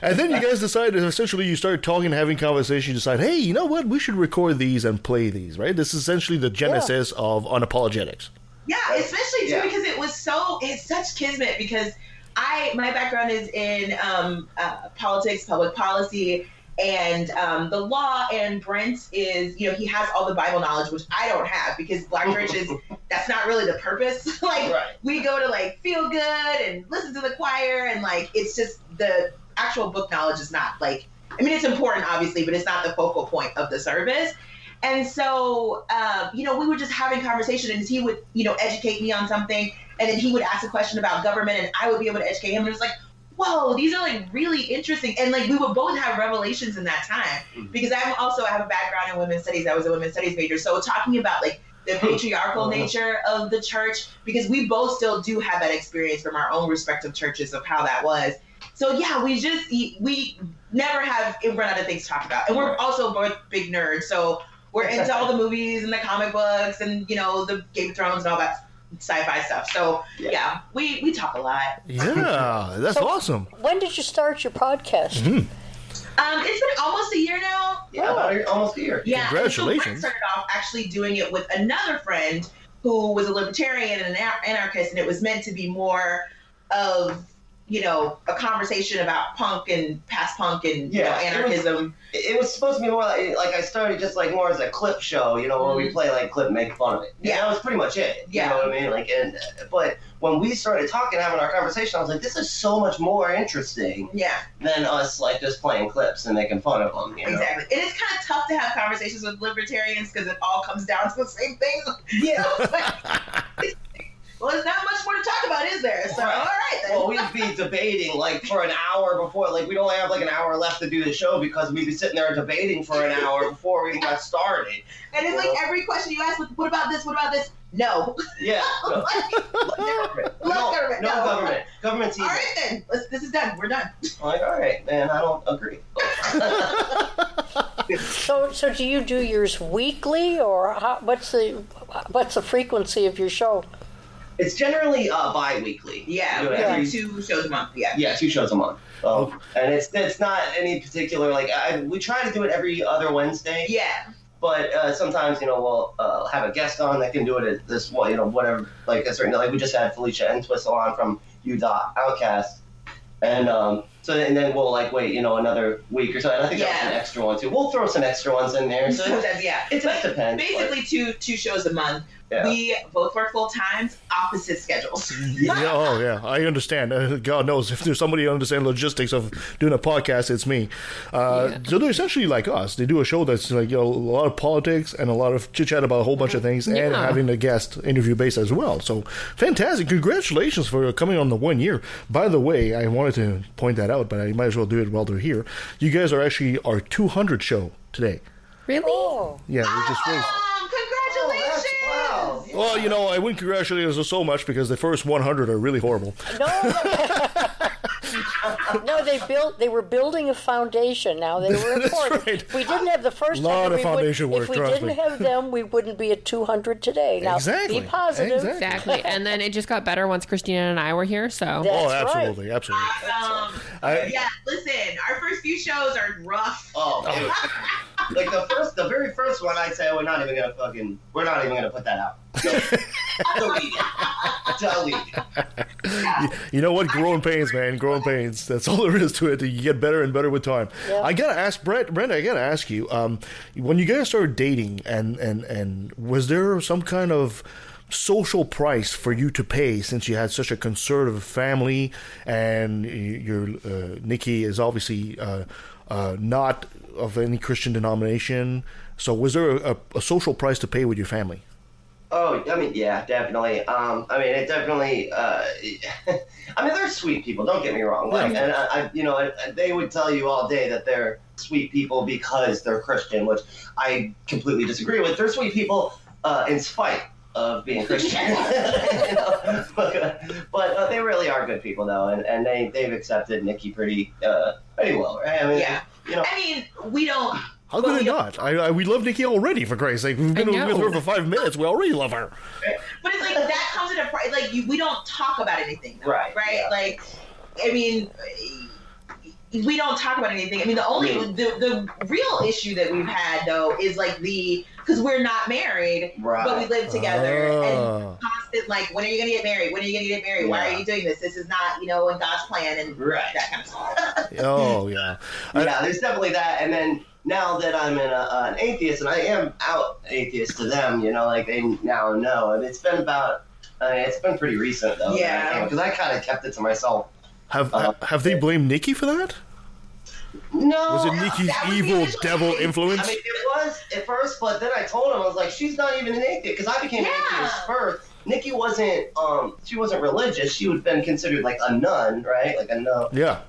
[SPEAKER 1] and then you guys decide, essentially, you start talking, having conversation. You decide, hey, you know what? We should record these and play these, right? This is essentially the genesis of Unapologetix.
[SPEAKER 16] Yeah, especially too
[SPEAKER 17] Yeah.
[SPEAKER 16] because it was so it's such kismet because I my background is in um, uh, politics, public policy, and um, the law. And Brent is you know he has all the Bible knowledge which I don't have because Black Church is (laughs) that's not really the purpose. (laughs) like
[SPEAKER 17] Right.
[SPEAKER 16] we go to like feel good and listen to the choir and like it's just the actual book knowledge is not like I mean it's important obviously, but it's not the focal point of the service. And so, um, you know, we were just having conversation, and he would, you know, educate me on something, and then he would ask a question about government, and I would be able to educate him. And it was like, whoa, these are like really interesting, and like we would both have revelations in that time. Mm-hmm. Because I'm also I have a background in women's studies. I was a women's studies major, so talking about like the patriarchal uh-huh. nature of the church because we both still do have that experience from our own respective churches of how that was. So yeah, we just we never have eh, run out of things to talk about, and we're also both big nerds. So we're into all the movies and the comic books and you know the Game of Thrones and all that sci-fi stuff. So yeah, we we talk a lot.
[SPEAKER 1] Yeah, (laughs) that's
[SPEAKER 2] So-
[SPEAKER 1] awesome.
[SPEAKER 2] When did you start your podcast?
[SPEAKER 1] Mhm.
[SPEAKER 16] Um, it's been almost a year now.
[SPEAKER 17] Yeah, about a- almost a year.
[SPEAKER 16] Yeah. and So
[SPEAKER 1] Congratulations.
[SPEAKER 16] Brent started off actually doing it with another friend who was a libertarian and an anarchist, and it was meant to be more of you know a conversation about punk and past punk and you know,
[SPEAKER 17] Yeah, it was-
[SPEAKER 16] anarchism.
[SPEAKER 17] It was supposed to be more like, like I started just like more as a clip show, you know, where we mm-hmm. play like clip, and make fun of it. Yeah, that was pretty much it. You
[SPEAKER 16] Yeah.
[SPEAKER 17] know what I mean? Like, and but when we started talking, having our conversation, I was like, this is so much more interesting
[SPEAKER 16] Yeah,
[SPEAKER 17] than us like just playing clips and making fun of them. You know?
[SPEAKER 16] exactly. And it's kind of tough to have conversations with libertarians because it all comes down to the same thing.
[SPEAKER 17] Yeah. (laughs) (laughs)
[SPEAKER 16] well, there's not much more to talk about, is there? So,
[SPEAKER 17] Right.
[SPEAKER 16] all right then.
[SPEAKER 17] Well, we'd be debating like for an hour before, like we'd only have like an hour left to do the show because we'd be sitting there debating for an hour before we even got started.
[SPEAKER 16] and it's like every question you ask, like, what about this? What about this? No.
[SPEAKER 17] Yeah. (laughs) No,
[SPEAKER 16] Love
[SPEAKER 17] no,
[SPEAKER 16] government.
[SPEAKER 17] no
[SPEAKER 16] no.
[SPEAKER 17] government. Government's
[SPEAKER 16] All
[SPEAKER 17] evil.
[SPEAKER 16] right then. Let's, this is done. We're done.
[SPEAKER 17] I'm like, all right, man, I don't agree. (laughs) (laughs)
[SPEAKER 2] So, so do you do yours weekly, or how, what's the what's the frequency of your show?
[SPEAKER 17] It's generally uh, bi-weekly.
[SPEAKER 16] Yeah,
[SPEAKER 17] You know,
[SPEAKER 16] we
[SPEAKER 17] every-
[SPEAKER 16] two shows a month. Yeah.
[SPEAKER 17] Yeah, two shows a month. So, and it's it's not any particular like I, we try to do it every other Wednesday.
[SPEAKER 16] Yeah.
[SPEAKER 17] But uh, sometimes you know we'll uh, have a guest on that can do it at this one you know whatever like a certain like we just had Felicia Entwistle on from U Dot Outcast, and um, so and then we'll like wait you know another week or so. And I think that was
[SPEAKER 16] Yeah.
[SPEAKER 17] an extra one too. We'll throw some extra ones in there. So,
[SPEAKER 16] So that's (laughs) yeah.
[SPEAKER 17] it just
[SPEAKER 16] But
[SPEAKER 17] depends. but-
[SPEAKER 16] Basically, two two shows a month.
[SPEAKER 17] Yeah.
[SPEAKER 16] We both work full times, opposite schedules.
[SPEAKER 1] Yeah, (laughs) oh yeah, I understand. Uh, God knows if there's somebody who understands logistics of doing a podcast, it's me. Uh, So they're essentially like us. They do a show that's like you know, a lot of politics and a lot of chit chat about a whole bunch of things, and having a guest interview base as well. So fantastic! Congratulations for coming on the one year. By the way, I wanted to point that out, but I might as well do it while they're here. You guys are actually our 200 show today.
[SPEAKER 3] Really?
[SPEAKER 1] Yeah, we just raised. Well, you know, I wouldn't congratulate us so much because the first 100 are really horrible.
[SPEAKER 2] No, (laughs) (laughs) no, they built. They were building a foundation. Now they were (laughs)
[SPEAKER 1] That's
[SPEAKER 2] important.
[SPEAKER 1] right.
[SPEAKER 2] If we didn't have the first
[SPEAKER 1] Lot
[SPEAKER 2] hundred,
[SPEAKER 1] of
[SPEAKER 2] we
[SPEAKER 1] foundation
[SPEAKER 2] would,
[SPEAKER 1] work,
[SPEAKER 2] If we
[SPEAKER 1] trust
[SPEAKER 2] didn't
[SPEAKER 1] me.
[SPEAKER 2] have them, we wouldn't be at two hundred today. Now
[SPEAKER 1] Exactly.
[SPEAKER 2] be positive.
[SPEAKER 1] Exactly.
[SPEAKER 3] Exactly. And then it just got better once Christina and I were here. So
[SPEAKER 2] That's
[SPEAKER 1] oh,
[SPEAKER 2] right.
[SPEAKER 1] absolutely, absolutely.
[SPEAKER 16] Um,
[SPEAKER 1] I-
[SPEAKER 16] yeah, listen, our first few shows are rough.
[SPEAKER 17] Oh, dude. (laughs) like the first, the very first one, I say we're not even gonna fucking, we're not even gonna put that out. Delete it. Delete it.
[SPEAKER 1] You, you know what? Growing pains, man. Growing pains. That's all there is to it. You get better and better with time.
[SPEAKER 2] Yeah.
[SPEAKER 1] I gotta ask Brent. Brent, I gotta ask you. Um, when you guys started dating, and and and was there some kind of social price for you to pay since you had such a conservative family and your uh, Nikki is obviously uh, uh, not of any Christian denomination. So was there a, a social price to pay with your family?
[SPEAKER 17] Oh, I mean, yeah, definitely. Um, I mean, it definitely. Uh, (laughs) I mean, they're sweet people. Don't get me wrong. Like, and I, I, you know, I- they would tell you all day that they're sweet people because they're Christian, which I completely disagree with. They're sweet people uh, in spite of being Christian. You (laughs) know? But, but uh, they really are good people, though, and, and they they've accepted Nikki pretty uh, pretty well, right? I mean,
[SPEAKER 16] Yeah.
[SPEAKER 17] you know,
[SPEAKER 16] I mean, we don't.
[SPEAKER 1] How
[SPEAKER 16] but
[SPEAKER 1] could I
[SPEAKER 16] we don't-
[SPEAKER 1] I, I, we love Nikki already, for Christ's sake. We've been with her for five minutes. We already love her.
[SPEAKER 16] But it's like that comes at a price. Like you, we don't talk about anything, though,
[SPEAKER 17] Right,
[SPEAKER 16] Right.
[SPEAKER 17] yeah.
[SPEAKER 16] Like, I mean, we don't talk about anything. I mean, the only
[SPEAKER 17] Mm.
[SPEAKER 16] the the real issue that we've had though is like the because we're not married,
[SPEAKER 17] Right.
[SPEAKER 16] but we live together
[SPEAKER 1] Ah.
[SPEAKER 16] and constant like, when are you gonna get married? When are you gonna get married? Why are you doing this? This is not you know in God's plan and
[SPEAKER 17] Right.
[SPEAKER 16] that kind of stuff.
[SPEAKER 1] Oh, yeah. (laughs) I-
[SPEAKER 17] yeah, there's definitely that. And then now that I'm in a, an atheist, and I am out atheist to them, you know, like they now know. And it's been about, I mean, it's been pretty recent though.
[SPEAKER 16] Yeah.
[SPEAKER 17] Because I kind of kept it to myself.
[SPEAKER 1] Have
[SPEAKER 17] Uh,
[SPEAKER 1] have they blamed Nikki for that?
[SPEAKER 17] No.
[SPEAKER 1] Was it Nikki's
[SPEAKER 16] was
[SPEAKER 1] evil devil
[SPEAKER 16] thing.
[SPEAKER 1] influence?
[SPEAKER 17] I mean, it was at first, but then I told him I was like, she's not even an atheist because I became an
[SPEAKER 16] Yeah.
[SPEAKER 17] atheist first. Nikki wasn't, um, she wasn't religious. She would have been considered like a nun, right? Like a nun,
[SPEAKER 1] yeah.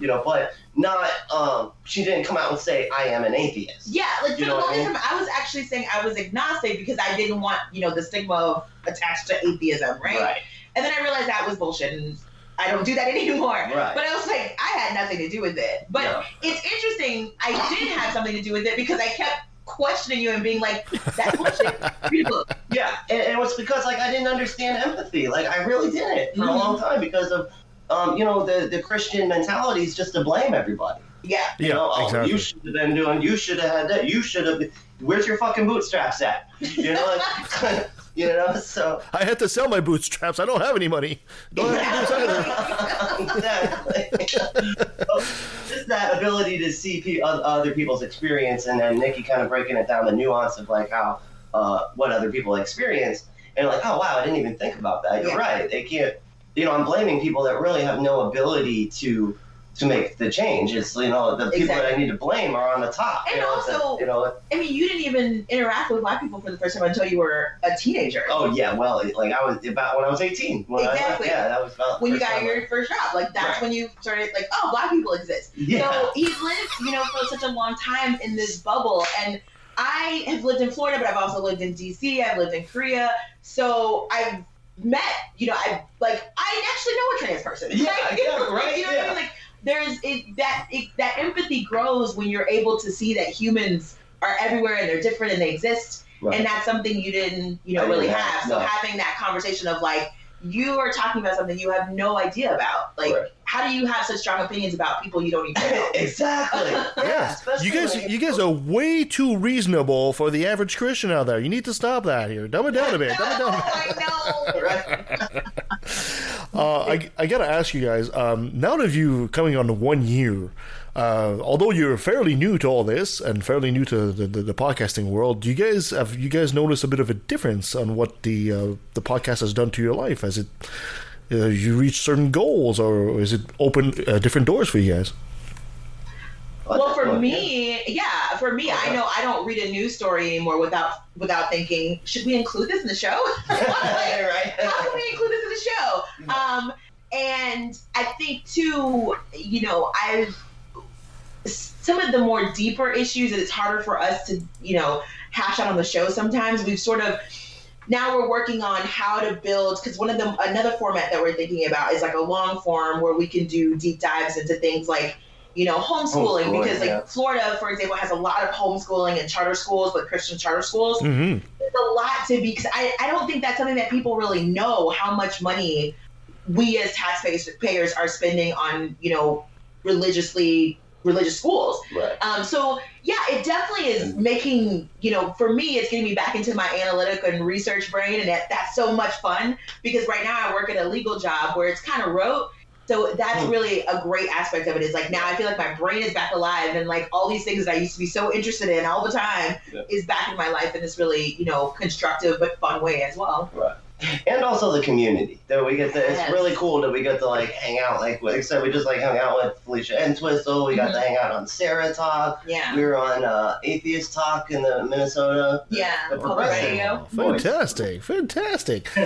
[SPEAKER 17] You know, but not. Um, she didn't come out and say, "I am an atheist."
[SPEAKER 16] Yeah, like for
[SPEAKER 17] You know
[SPEAKER 16] the
[SPEAKER 17] what I mean?
[SPEAKER 16] time, I was actually saying I was agnostic because I didn't want you know the stigma of attached to atheism, right?
[SPEAKER 17] Right.
[SPEAKER 16] And then I realized that was bullshit, and I don't do that (laughs) anymore.
[SPEAKER 17] Right.
[SPEAKER 16] But I was like, I had nothing to do with it. But it's interesting. I did have something to do with it because I kept questioning you and being like, "That's bullshit." Read a book.
[SPEAKER 17] Yeah, and, and it was because like I didn't understand empathy. Like I really didn't for
[SPEAKER 16] Mhm.
[SPEAKER 17] a long time because of, um, you know, the the Christian mentality is just to blame everybody.
[SPEAKER 16] Yeah.
[SPEAKER 17] You
[SPEAKER 1] Yeah,
[SPEAKER 17] know, oh,
[SPEAKER 1] exactly.
[SPEAKER 17] you should have been doing. You should have had that. You should have. Where's your fucking bootstraps at? You know, like, (laughs) you know. So
[SPEAKER 1] I had to sell my bootstraps. I don't have any money. Don't have any boots either. (laughs)
[SPEAKER 17] exactly. So, (laughs) just that ability to see pe- other people's experience, and then Nikki kind of breaking it down the nuance of like how uh, what other people experience, and like, oh wow, I didn't even think about that. You're
[SPEAKER 16] Yeah.
[SPEAKER 17] right. They can't. You know, I'm blaming people that really have no ability to to make the change. It's you know the people that I need to blame are on the top.
[SPEAKER 16] And
[SPEAKER 17] you know,
[SPEAKER 16] also,
[SPEAKER 17] the- you know.
[SPEAKER 16] I mean, you didn't even interact with black people for the first time until you were a teenager.
[SPEAKER 17] Oh yeah, well, like I was about when I was 18. When I-
[SPEAKER 16] Exactly.
[SPEAKER 17] yeah, that was about
[SPEAKER 16] when you got your first job. Like that's
[SPEAKER 17] Right.
[SPEAKER 16] when you started like, oh, black people exist.
[SPEAKER 17] Yeah.
[SPEAKER 16] So he's lived, you know, for such a long time in this bubble. And I have lived in Florida, but I've also lived in DC. I've lived in Korea. So I've met, you know, I like I actually know a trans person.
[SPEAKER 17] Yeah,
[SPEAKER 16] Like,
[SPEAKER 17] yeah, (laughs) right,
[SPEAKER 16] You know what I
[SPEAKER 17] yeah.
[SPEAKER 16] mean? Like there's it that it, that empathy grows when you're able to see that humans are everywhere and they're different and they exist.
[SPEAKER 17] Right.
[SPEAKER 16] And that's something you didn't, you know,
[SPEAKER 17] I
[SPEAKER 16] really
[SPEAKER 17] have,
[SPEAKER 16] have. So
[SPEAKER 17] no.
[SPEAKER 16] having that conversation of like, you are talking about something you have no idea about. Like, how do you have such strong opinions about people you don't even know? (laughs)
[SPEAKER 17] exactly. (laughs)
[SPEAKER 1] Yeah, you guys, you guys are way too reasonable for the average Christian out there. You need to stop that here. Dumb it down a bit. Dumb it down. (laughs) I know. Uh, I, I gotta ask you guys. Um, now that you coming on to one year, uh, although you're fairly new to all this and fairly new to the, the, the podcasting world, do you guys have you guys noticed a bit of a difference on what the uh, the podcast has done to your life? Has it uh, you reach certain goals, or is it open uh, different doors for you guys?
[SPEAKER 16] Well, for me, yeah, for me, I know I don't read a news story anymore without without thinking, should we include this in the show? (laughs) Like, How can we include this in the show? Um, and I think too, you know, I've some of the more deeper issues that it's harder for us to, you know, hash out on the show. Sometimes we've sort of now we're working on how to build because one of the another format that we're thinking about is like a long form where we can do deep dives into things like you know homeschooling,
[SPEAKER 17] Homeschooling,
[SPEAKER 16] because like
[SPEAKER 17] yeah.
[SPEAKER 16] Florida, for example, has a lot of homeschooling and charter schools, like Christian charter schools.
[SPEAKER 1] Mm-hmm.
[SPEAKER 16] There's a lot to be because I, I don't think that's something that people really know how much money we as taxpayers payers are spending on you know religiously religious schools.
[SPEAKER 17] Right.
[SPEAKER 16] Um, so yeah, it definitely is making you know for me it's getting me back into my analytic and research brain, and that, that's so much fun because right now I work at a legal job where it's kind of rote. So that's really a great aspect of it. Is like now I feel like my brain is back alive, and like all these things that I used to be so interested in all the time
[SPEAKER 17] Yeah.
[SPEAKER 16] is back in my life in this really you know constructive but fun way as well.
[SPEAKER 17] Right. And also the community that we get to.
[SPEAKER 16] Yes.
[SPEAKER 17] It's really cool that we get to like hang out. Like, like I we just like hung out with Felicia and Twistle. We got to hang out on Sarah Talk.
[SPEAKER 16] Mm-hmm. Yeah.
[SPEAKER 17] We were on uh, Atheist Talk in the Minnesota.
[SPEAKER 16] Yeah,
[SPEAKER 17] the
[SPEAKER 16] public radio.
[SPEAKER 1] Fantastic, fantastic. (laughs)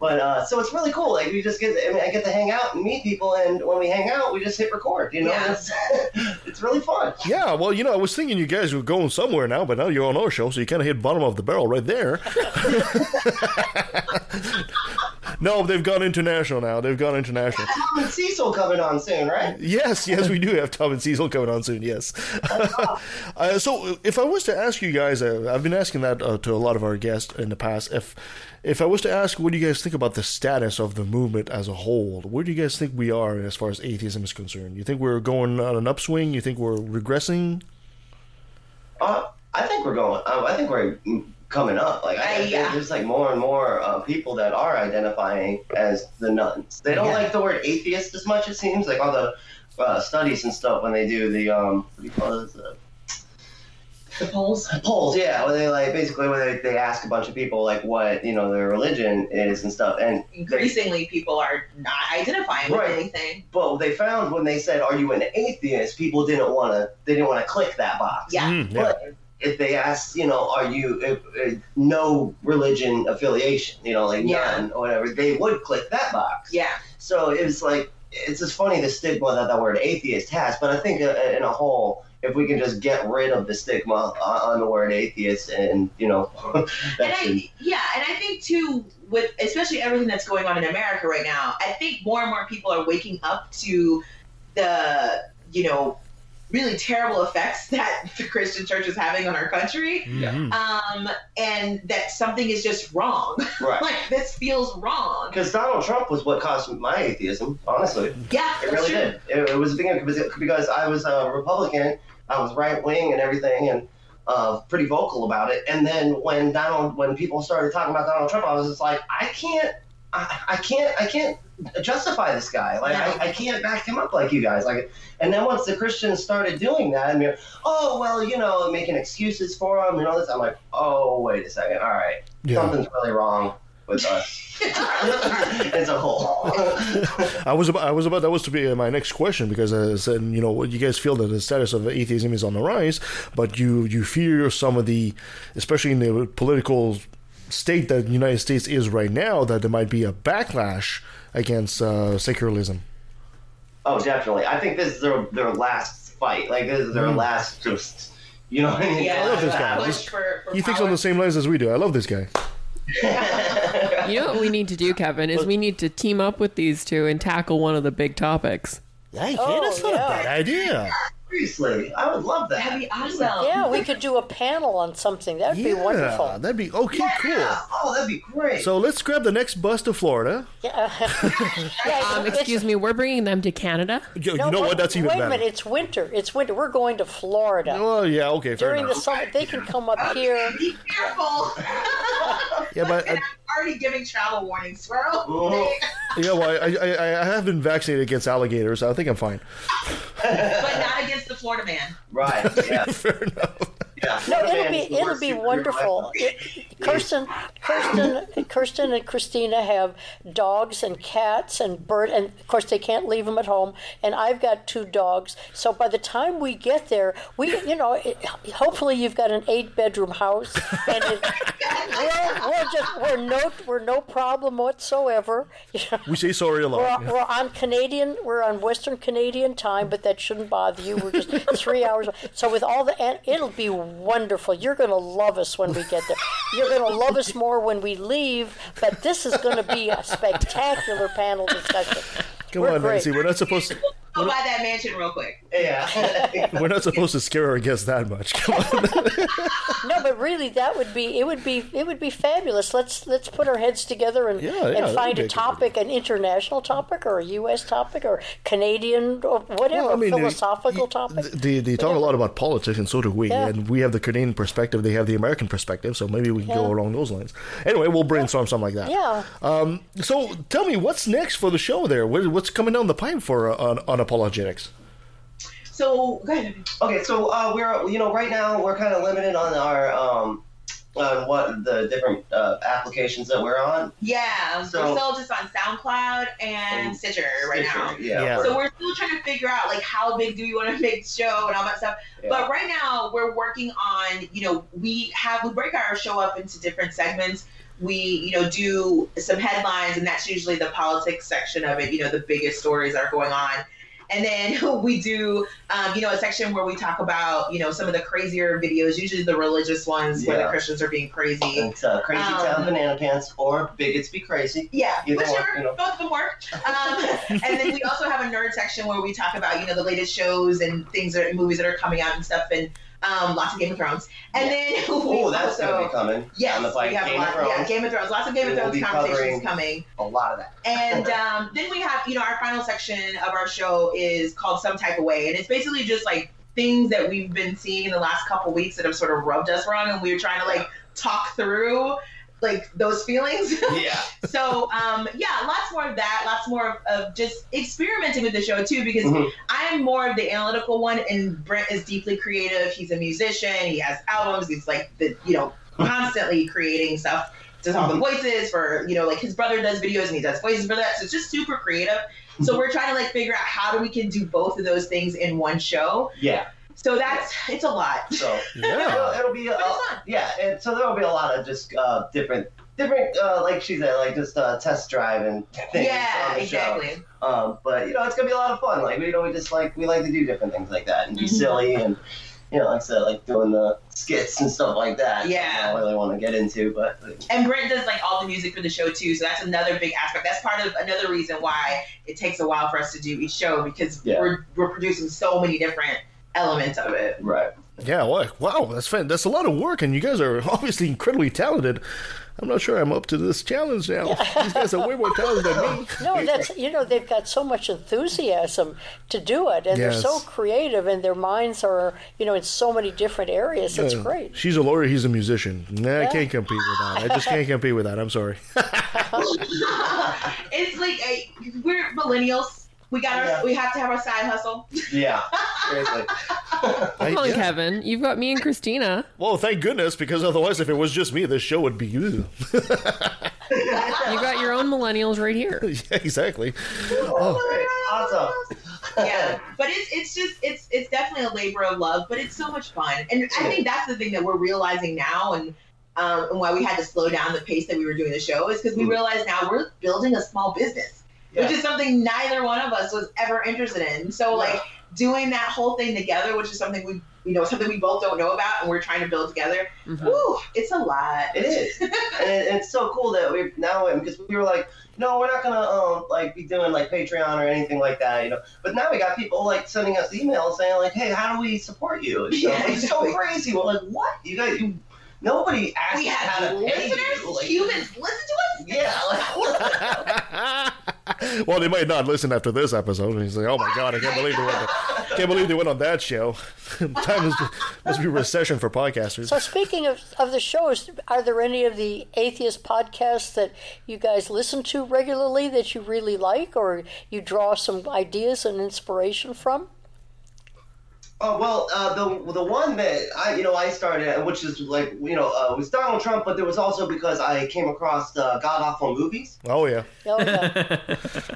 [SPEAKER 17] But uh, so it's really cool. Like we just get, I mean, I get to hang out and meet people, and when we hang out, we just hit record. You know,
[SPEAKER 16] Yeah.
[SPEAKER 17] it's, (laughs) it's really fun.
[SPEAKER 1] Yeah, well, you know, I was thinking you guys were going somewhere now, but now you're on our show, so you kind of hit bottom of the barrel right there. (laughs) (laughs) no, they've gone international now. They've gone international.
[SPEAKER 17] Tom and Cecil coming on soon, right?
[SPEAKER 1] Yes, yes, we do have Tom and Cecil coming on soon. Yes. (laughs) uh, so, if I was to ask you guys, uh, I've been asking that uh, to a lot of our guests in the past. If if I was to ask, what do you guys think about the status of the movement as a whole? Where do you guys think we are as far as atheism is concerned? You think we're going on an upswing? You think we're regressing?
[SPEAKER 17] Uh, I think we're going. Uh, I think we're coming up. Like I,
[SPEAKER 16] Uh, yeah.
[SPEAKER 17] there's like more and more uh, people that are identifying as the nones. They don't
[SPEAKER 16] Yeah.
[SPEAKER 17] like the word atheist as much. It seems like all the uh, studies and stuff when they do the um, what do you call it? The,
[SPEAKER 16] The polls.
[SPEAKER 17] polls, yeah, where they like basically where they, they ask a bunch of people like what you know their religion is and stuff, and they,
[SPEAKER 16] Increasingly, people are not identifying with anything.
[SPEAKER 17] but they found when they said, "Are you an atheist?" People didn't want to. They didn't want to click that box.
[SPEAKER 16] Yeah.
[SPEAKER 1] Mm, yeah.
[SPEAKER 17] But if they asked, you know, are you uh, uh, no religion affiliation, you know, like
[SPEAKER 16] Yeah.
[SPEAKER 17] none or whatever, they would click that box.
[SPEAKER 16] Yeah.
[SPEAKER 17] So it was like, it's just funny the stigma that that word atheist has, but I think uh, in a whole, if we can just get rid of the stigma on on the word atheist and, you know, (laughs)
[SPEAKER 16] And I, yeah, and I think too, with especially everything that's going on in America right now, I think more and more people are waking up to the, you know, really terrible effects (laughs) that the Christian church is having on our country.
[SPEAKER 1] Mhm.
[SPEAKER 16] Um, and that something is just wrong. (laughs)
[SPEAKER 17] Right.
[SPEAKER 16] like this feels wrong.
[SPEAKER 17] because Donald Trump was what caused my atheism, honestly.
[SPEAKER 16] Yeah,
[SPEAKER 17] It really
[SPEAKER 16] true.
[SPEAKER 17] did. It, it was a thing because, because I was a Republican, I was right wing and everything, and uh, pretty vocal about it. And then when Donald, when people started talking about Donald Trump, I was just like, I can't, I, I can't, I can't justify this guy. Like,
[SPEAKER 16] No.
[SPEAKER 17] I, I can't back him up like you guys. Like, and then once the Christians started doing that, and they're, oh well, you know, making excuses for him and all this, I'm like, oh wait a second, all right,
[SPEAKER 1] Yeah.
[SPEAKER 17] something's really wrong. with us (laughs) as a whole. (laughs)
[SPEAKER 1] I was about, I was about that was to be uh, my next question because uh, I said, uh, you know you guys feel that the status of atheism is on the rise, but you you fear some of the, especially in the political state that the United States is right now, that there might be a backlash against uh, secularism.
[SPEAKER 17] Oh, definitely. I think this is their their last fight. Like this is their
[SPEAKER 1] Mm.
[SPEAKER 17] last just. You know what I mean?
[SPEAKER 1] I love this guy. This-
[SPEAKER 16] for, for
[SPEAKER 1] he thinks on the same lines as we do. I love this guy. (laughs)
[SPEAKER 3] You know what we need to do, Kevin, is we need to team up with these two and tackle one of the big topics.
[SPEAKER 1] Yeah,
[SPEAKER 2] Oh, that's not a bad
[SPEAKER 1] idea.
[SPEAKER 17] Seriously, I would love that.
[SPEAKER 16] That'd be awesome.
[SPEAKER 2] Yeah, we could do a panel on something. That'd be wonderful.
[SPEAKER 1] Yeah, that'd be okay. Cool.
[SPEAKER 17] Oh, that'd be great.
[SPEAKER 1] So let's grab the next bus to Florida.
[SPEAKER 2] Yeah. (laughs)
[SPEAKER 3] Um, excuse me, we're bringing them to Canada.
[SPEAKER 1] You,
[SPEAKER 2] No,
[SPEAKER 1] you know
[SPEAKER 2] wait-
[SPEAKER 1] what? That's even
[SPEAKER 2] wait
[SPEAKER 1] better.
[SPEAKER 2] a minute. It's winter. It's winter. We're going to Florida.
[SPEAKER 1] Oh yeah, okay, fair
[SPEAKER 2] During the summer, they can come up here.
[SPEAKER 16] Be careful. (laughs)
[SPEAKER 1] Yeah, but (laughs) uh,
[SPEAKER 16] already giving travel warnings, Swirl.
[SPEAKER 1] Oh. yeah, well, I, I I have been vaccinated against alligators. So I think I'm fine.
[SPEAKER 16] but not against the Florida man.
[SPEAKER 17] Right. (laughs) Yeah.
[SPEAKER 1] fair enough.
[SPEAKER 17] Yeah.
[SPEAKER 2] No, it'll be it'll be wonderful. It, Kirsten, Kirsten, Kirsten, and Christina have dogs and cats and bird, and of course they can't leave them at home. And I've got two dogs. So by the time we get there, we, you know, it, hopefully you've got an eight-bedroom house, and it, we're, we're just we're no we're no problem whatsoever. (laughs)
[SPEAKER 1] We say sorry a
[SPEAKER 2] we're,
[SPEAKER 1] lot.
[SPEAKER 2] we're on Canadian, we're on Western Canadian time, but that shouldn't bother you. We're just three hours. So with all the, it'll be wonderful. You're going to love us when we get there. You're going to love us more when we leave. But this is going to be a spectacular panel discussion.
[SPEAKER 1] Come
[SPEAKER 2] We're
[SPEAKER 1] on,
[SPEAKER 2] great.
[SPEAKER 1] Nancy. We're not supposed to.
[SPEAKER 16] Go buy that mansion real quick.
[SPEAKER 17] Yeah. (laughs)
[SPEAKER 1] We're not supposed to scare our guests that much. Come on. (laughs)
[SPEAKER 2] No, but really, that would be it. Would be it would be fabulous. Let's let's put our heads together and,
[SPEAKER 1] Yeah, yeah,
[SPEAKER 2] and find a
[SPEAKER 1] a
[SPEAKER 2] topic, an international topic, or a U.S. topic, or Canadian, or whatever,
[SPEAKER 1] Well, I mean,
[SPEAKER 2] philosophical topic.
[SPEAKER 1] They, they talk a lot about politics, and so do we.
[SPEAKER 2] Yeah.
[SPEAKER 1] And we have the Canadian perspective; they have the American perspective. So maybe we can go along those lines. Anyway, we'll brainstorm something like that.
[SPEAKER 2] Yeah.
[SPEAKER 1] Um, so tell me, what's next for the show? There, What- what's coming down the pipe for uh, on, on apologetics?
[SPEAKER 16] So go ahead.
[SPEAKER 17] Okay, so uh, we're you know right now we're kind of limited on our um on what the different uh, applications that we're on.
[SPEAKER 16] Yeah,
[SPEAKER 17] So-
[SPEAKER 16] we're still just on SoundCloud and
[SPEAKER 17] And
[SPEAKER 16] Stitcher right
[SPEAKER 17] Stitcher,
[SPEAKER 16] now.
[SPEAKER 17] yeah.
[SPEAKER 1] Yeah.
[SPEAKER 16] So we're still trying to figure out like how big do we want to (laughs) make the show and all that stuff.
[SPEAKER 17] Yeah.
[SPEAKER 16] But right now we're working on, you know, we have we break our show up into different segments. We, you know, do some headlines and that's usually the politics section of it, you know, the biggest stories that are going on. And then (laughs) we do, um, you know, a section where we talk about, you know, some of the crazier videos, usually the religious ones where the Christians are being crazy.
[SPEAKER 17] It's uh, Crazy
[SPEAKER 16] Um,
[SPEAKER 17] Town Banana Pants or Bigots Be Crazy.
[SPEAKER 16] Yeah,
[SPEAKER 17] Either
[SPEAKER 16] whichever,
[SPEAKER 17] one, you know.
[SPEAKER 16] both of them work. Um, (laughs) and then we also have a nerd section where we talk about you know the latest shows and things that movies that are coming out and stuff, and um, lots of Game of Thrones. And then (laughs) we
[SPEAKER 17] Oh, that's
[SPEAKER 16] also
[SPEAKER 17] gonna be coming.
[SPEAKER 16] yes,
[SPEAKER 17] on the
[SPEAKER 16] we have
[SPEAKER 17] Game
[SPEAKER 16] a lot.
[SPEAKER 17] of Thrones.
[SPEAKER 16] Yeah, Game of Thrones. Lots of Game of
[SPEAKER 17] We will
[SPEAKER 16] Thrones conversations coming.
[SPEAKER 17] A lot of that.
[SPEAKER 16] And (laughs) um, then we have, you know, our final section of our show is called Some Type of Way. And it's basically just like things that we've been seeing in the last couple weeks that have sort of rubbed us wrong. And we were trying to like talk through like those feelings. (laughs)
[SPEAKER 17] Yeah.
[SPEAKER 16] so, um, yeah, lots more of that, lots more of, of just experimenting with the show too, because
[SPEAKER 17] Mhm.
[SPEAKER 16] I am more of the analytical one and Brent is deeply creative. He's a musician. He has albums. He's like the, you know, constantly creating stuff does all the voices for you know like his brother does videos and he does voices for that so it's just super creative so we're trying to like figure out how do we can do both of those things in one show
[SPEAKER 17] Yeah.
[SPEAKER 16] So that's it's a lot
[SPEAKER 17] So (laughs)
[SPEAKER 1] Yeah.
[SPEAKER 17] it'll, it'll be a, yeah, and so there'll be a lot of just uh, different different uh, like she said like just uh, test drive and things
[SPEAKER 16] yeah
[SPEAKER 17] on the show.
[SPEAKER 16] exactly
[SPEAKER 17] Um, but you know, it's gonna be a lot of fun. Like we you know, we just like we like to do different things like that and be
[SPEAKER 16] Mhm.
[SPEAKER 17] silly and you know, like I said, like doing the skits and stuff like that.
[SPEAKER 16] Yeah.
[SPEAKER 17] I don't really want to get into, but
[SPEAKER 16] and Brent does like all the music for the show too so that's another big aspect that's part of another reason why it takes a while for us to do each show because
[SPEAKER 17] Yeah.
[SPEAKER 16] we're we're producing so many different elements of it
[SPEAKER 17] right.
[SPEAKER 1] Yeah, wow, wow, that's fan- that's a lot of work, and you guys are (laughs) obviously incredibly talented. I'm not sure I'm up to this challenge now. (laughs) These guys are way more talented than me. (laughs)
[SPEAKER 2] No, that's you know they've got so much enthusiasm to do it, and they're so creative, and their minds are you know in so many different areas. It's
[SPEAKER 1] Uh,
[SPEAKER 2] great.
[SPEAKER 1] She's a lawyer. He's a musician. Nah, I can't compete with that. I just can't compete with that. I'm sorry.
[SPEAKER 16] it's like a, we're millennials we got our
[SPEAKER 17] Yeah.
[SPEAKER 16] we have to have our side hustle
[SPEAKER 17] Yeah. Seriously. (laughs)
[SPEAKER 3] Come on,
[SPEAKER 1] yeah.
[SPEAKER 3] Kevin. You've got me and Christina.
[SPEAKER 1] Well, thank goodness, because otherwise, if it was just me, this show would be. you.
[SPEAKER 3] You got your own millennials right here. (laughs)
[SPEAKER 1] yeah, exactly.
[SPEAKER 17] Oh, awesome.
[SPEAKER 16] yeah, but it's it's just it's it's definitely a labor of love, but it's so much fun, and I think that's the thing that we're realizing now, and um, and why we had to slow down the pace that we were doing the show is because we realize now we're building a small business, which is something neither one of us was ever interested in. So like doing that whole thing together, which is something we you know something we both don't know about, and we're trying to build together. Woo, it's a lot.
[SPEAKER 17] It is, (laughs) and it's so cool that we now because we were like, no, we're not gonna um like be doing like Patreon or anything like that, you know. But now we got people like sending us emails saying like, hey, how do we support you? And stuff.
[SPEAKER 16] Yeah,
[SPEAKER 17] it's so (laughs) crazy. We're like, what? You got you? Nobody asked
[SPEAKER 16] we
[SPEAKER 17] us how
[SPEAKER 16] have
[SPEAKER 17] to pay
[SPEAKER 16] listeners,
[SPEAKER 17] you. Like,
[SPEAKER 16] humans, listen to us.
[SPEAKER 17] yeah, like (laughs) what? (laughs)
[SPEAKER 1] well, they might not listen after this episode. And he's like, "Oh my god, I can't believe they went. Can't believe they went on that show." (laughs) Time is, must be recession for podcasters.
[SPEAKER 2] So speaking of, of the shows, are there any of the atheist podcasts that you guys listen to regularly that you really like, or you draw some ideas and inspiration from?
[SPEAKER 17] Oh well, uh, the the one that I you know I started, which is like you know uh, was Donald Trump, but there was also because I came across uh, God Awful Movies.
[SPEAKER 1] Oh yeah. (laughs)
[SPEAKER 2] Oh yeah.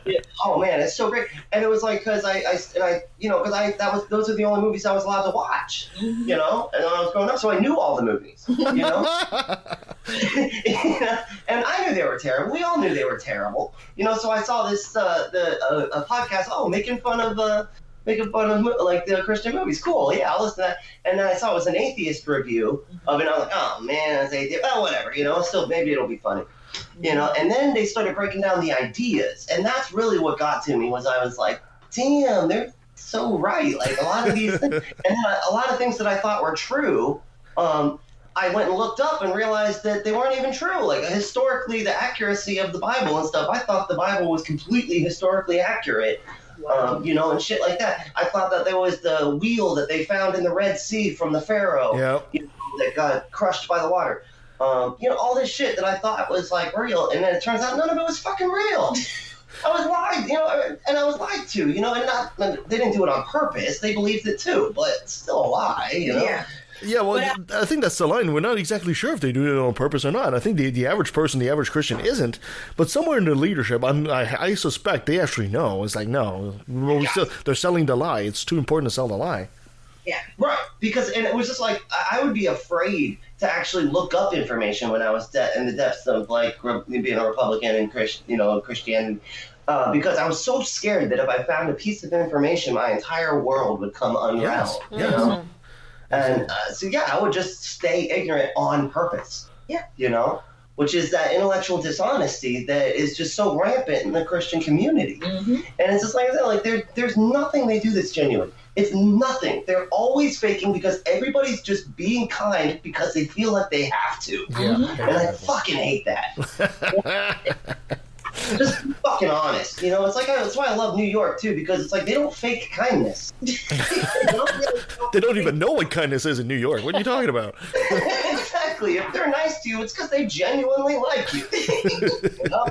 [SPEAKER 17] Yeah, oh man, it's so great, and it was like because I, I and I you know because I that was those are the only movies I was allowed to watch, you know, and when I was growing up, so I knew all the movies, you know, (laughs) (laughs) and I knew they were terrible. We all knew they were terrible, you know. So I saw this uh, the uh, a podcast, oh, making fun of. Making fun of like the Christian movies, cool. Yeah, I'll listen to that. And then I saw it was an atheist review of it. And I was like, oh man, it's atheist. Oh, whatever, you know. Still, maybe it'll be funny you know and then they started breaking down the ideas and that's really what got to me was i was like damn they're so right like a lot of these things, (laughs) and a lot of things that i thought were true um, i went and looked up and realized that they weren't even true like historically the accuracy of the bible and stuff i thought the bible was completely historically accurate um, you know, and shit like that. I thought that there was the wheel that they found in the Red Sea from the Pharaoh
[SPEAKER 1] Yeah.
[SPEAKER 17] you know, that got crushed by the water. Um, you know, all this shit that I thought was like real, and then it turns out none of it was fucking real. (laughs) I was lied, you know, and I was lied to, you know, and not they didn't do it on purpose. They believed it too, but still a lie, you know.
[SPEAKER 16] Yeah.
[SPEAKER 1] Yeah, well, I think that's the line. We're not exactly sure if they do it on purpose or not. I think the, the average person, the average Christian, isn't. But somewhere in the leadership, I'm, I, I suspect they actually know. It's like, no, we still, they're selling the lie. It's too important to sell the lie.
[SPEAKER 16] Yeah.
[SPEAKER 17] Right, because and it was just like I I would be afraid to actually look up information when I was de- in the depths of like re- being a Republican and Christian, you know, Christianity, uh, because I was so scared that if I found a piece of information, my entire world would come unraveled.
[SPEAKER 1] Yes,
[SPEAKER 17] You know? And uh, so yeah, I would just stay ignorant on purpose.
[SPEAKER 16] Yeah.
[SPEAKER 17] You know, which is that intellectual dishonesty that is just so rampant in the Christian community. And it's just like I said, like there, there's nothing they do that's genuine. It's nothing. They're always faking because everybody's just being kind because they feel like they have to.
[SPEAKER 1] Yeah.
[SPEAKER 17] And I fucking hate that. (laughs) (laughs) just fucking honest. You know, it's like that's why I love New York too because it's like they don't fake kindness. (laughs)
[SPEAKER 1] They don't even know what kindness is in New York. What are you talking about? (laughs)
[SPEAKER 17] exactly. If they're nice to you, it's because they genuinely like you. (laughs) you know?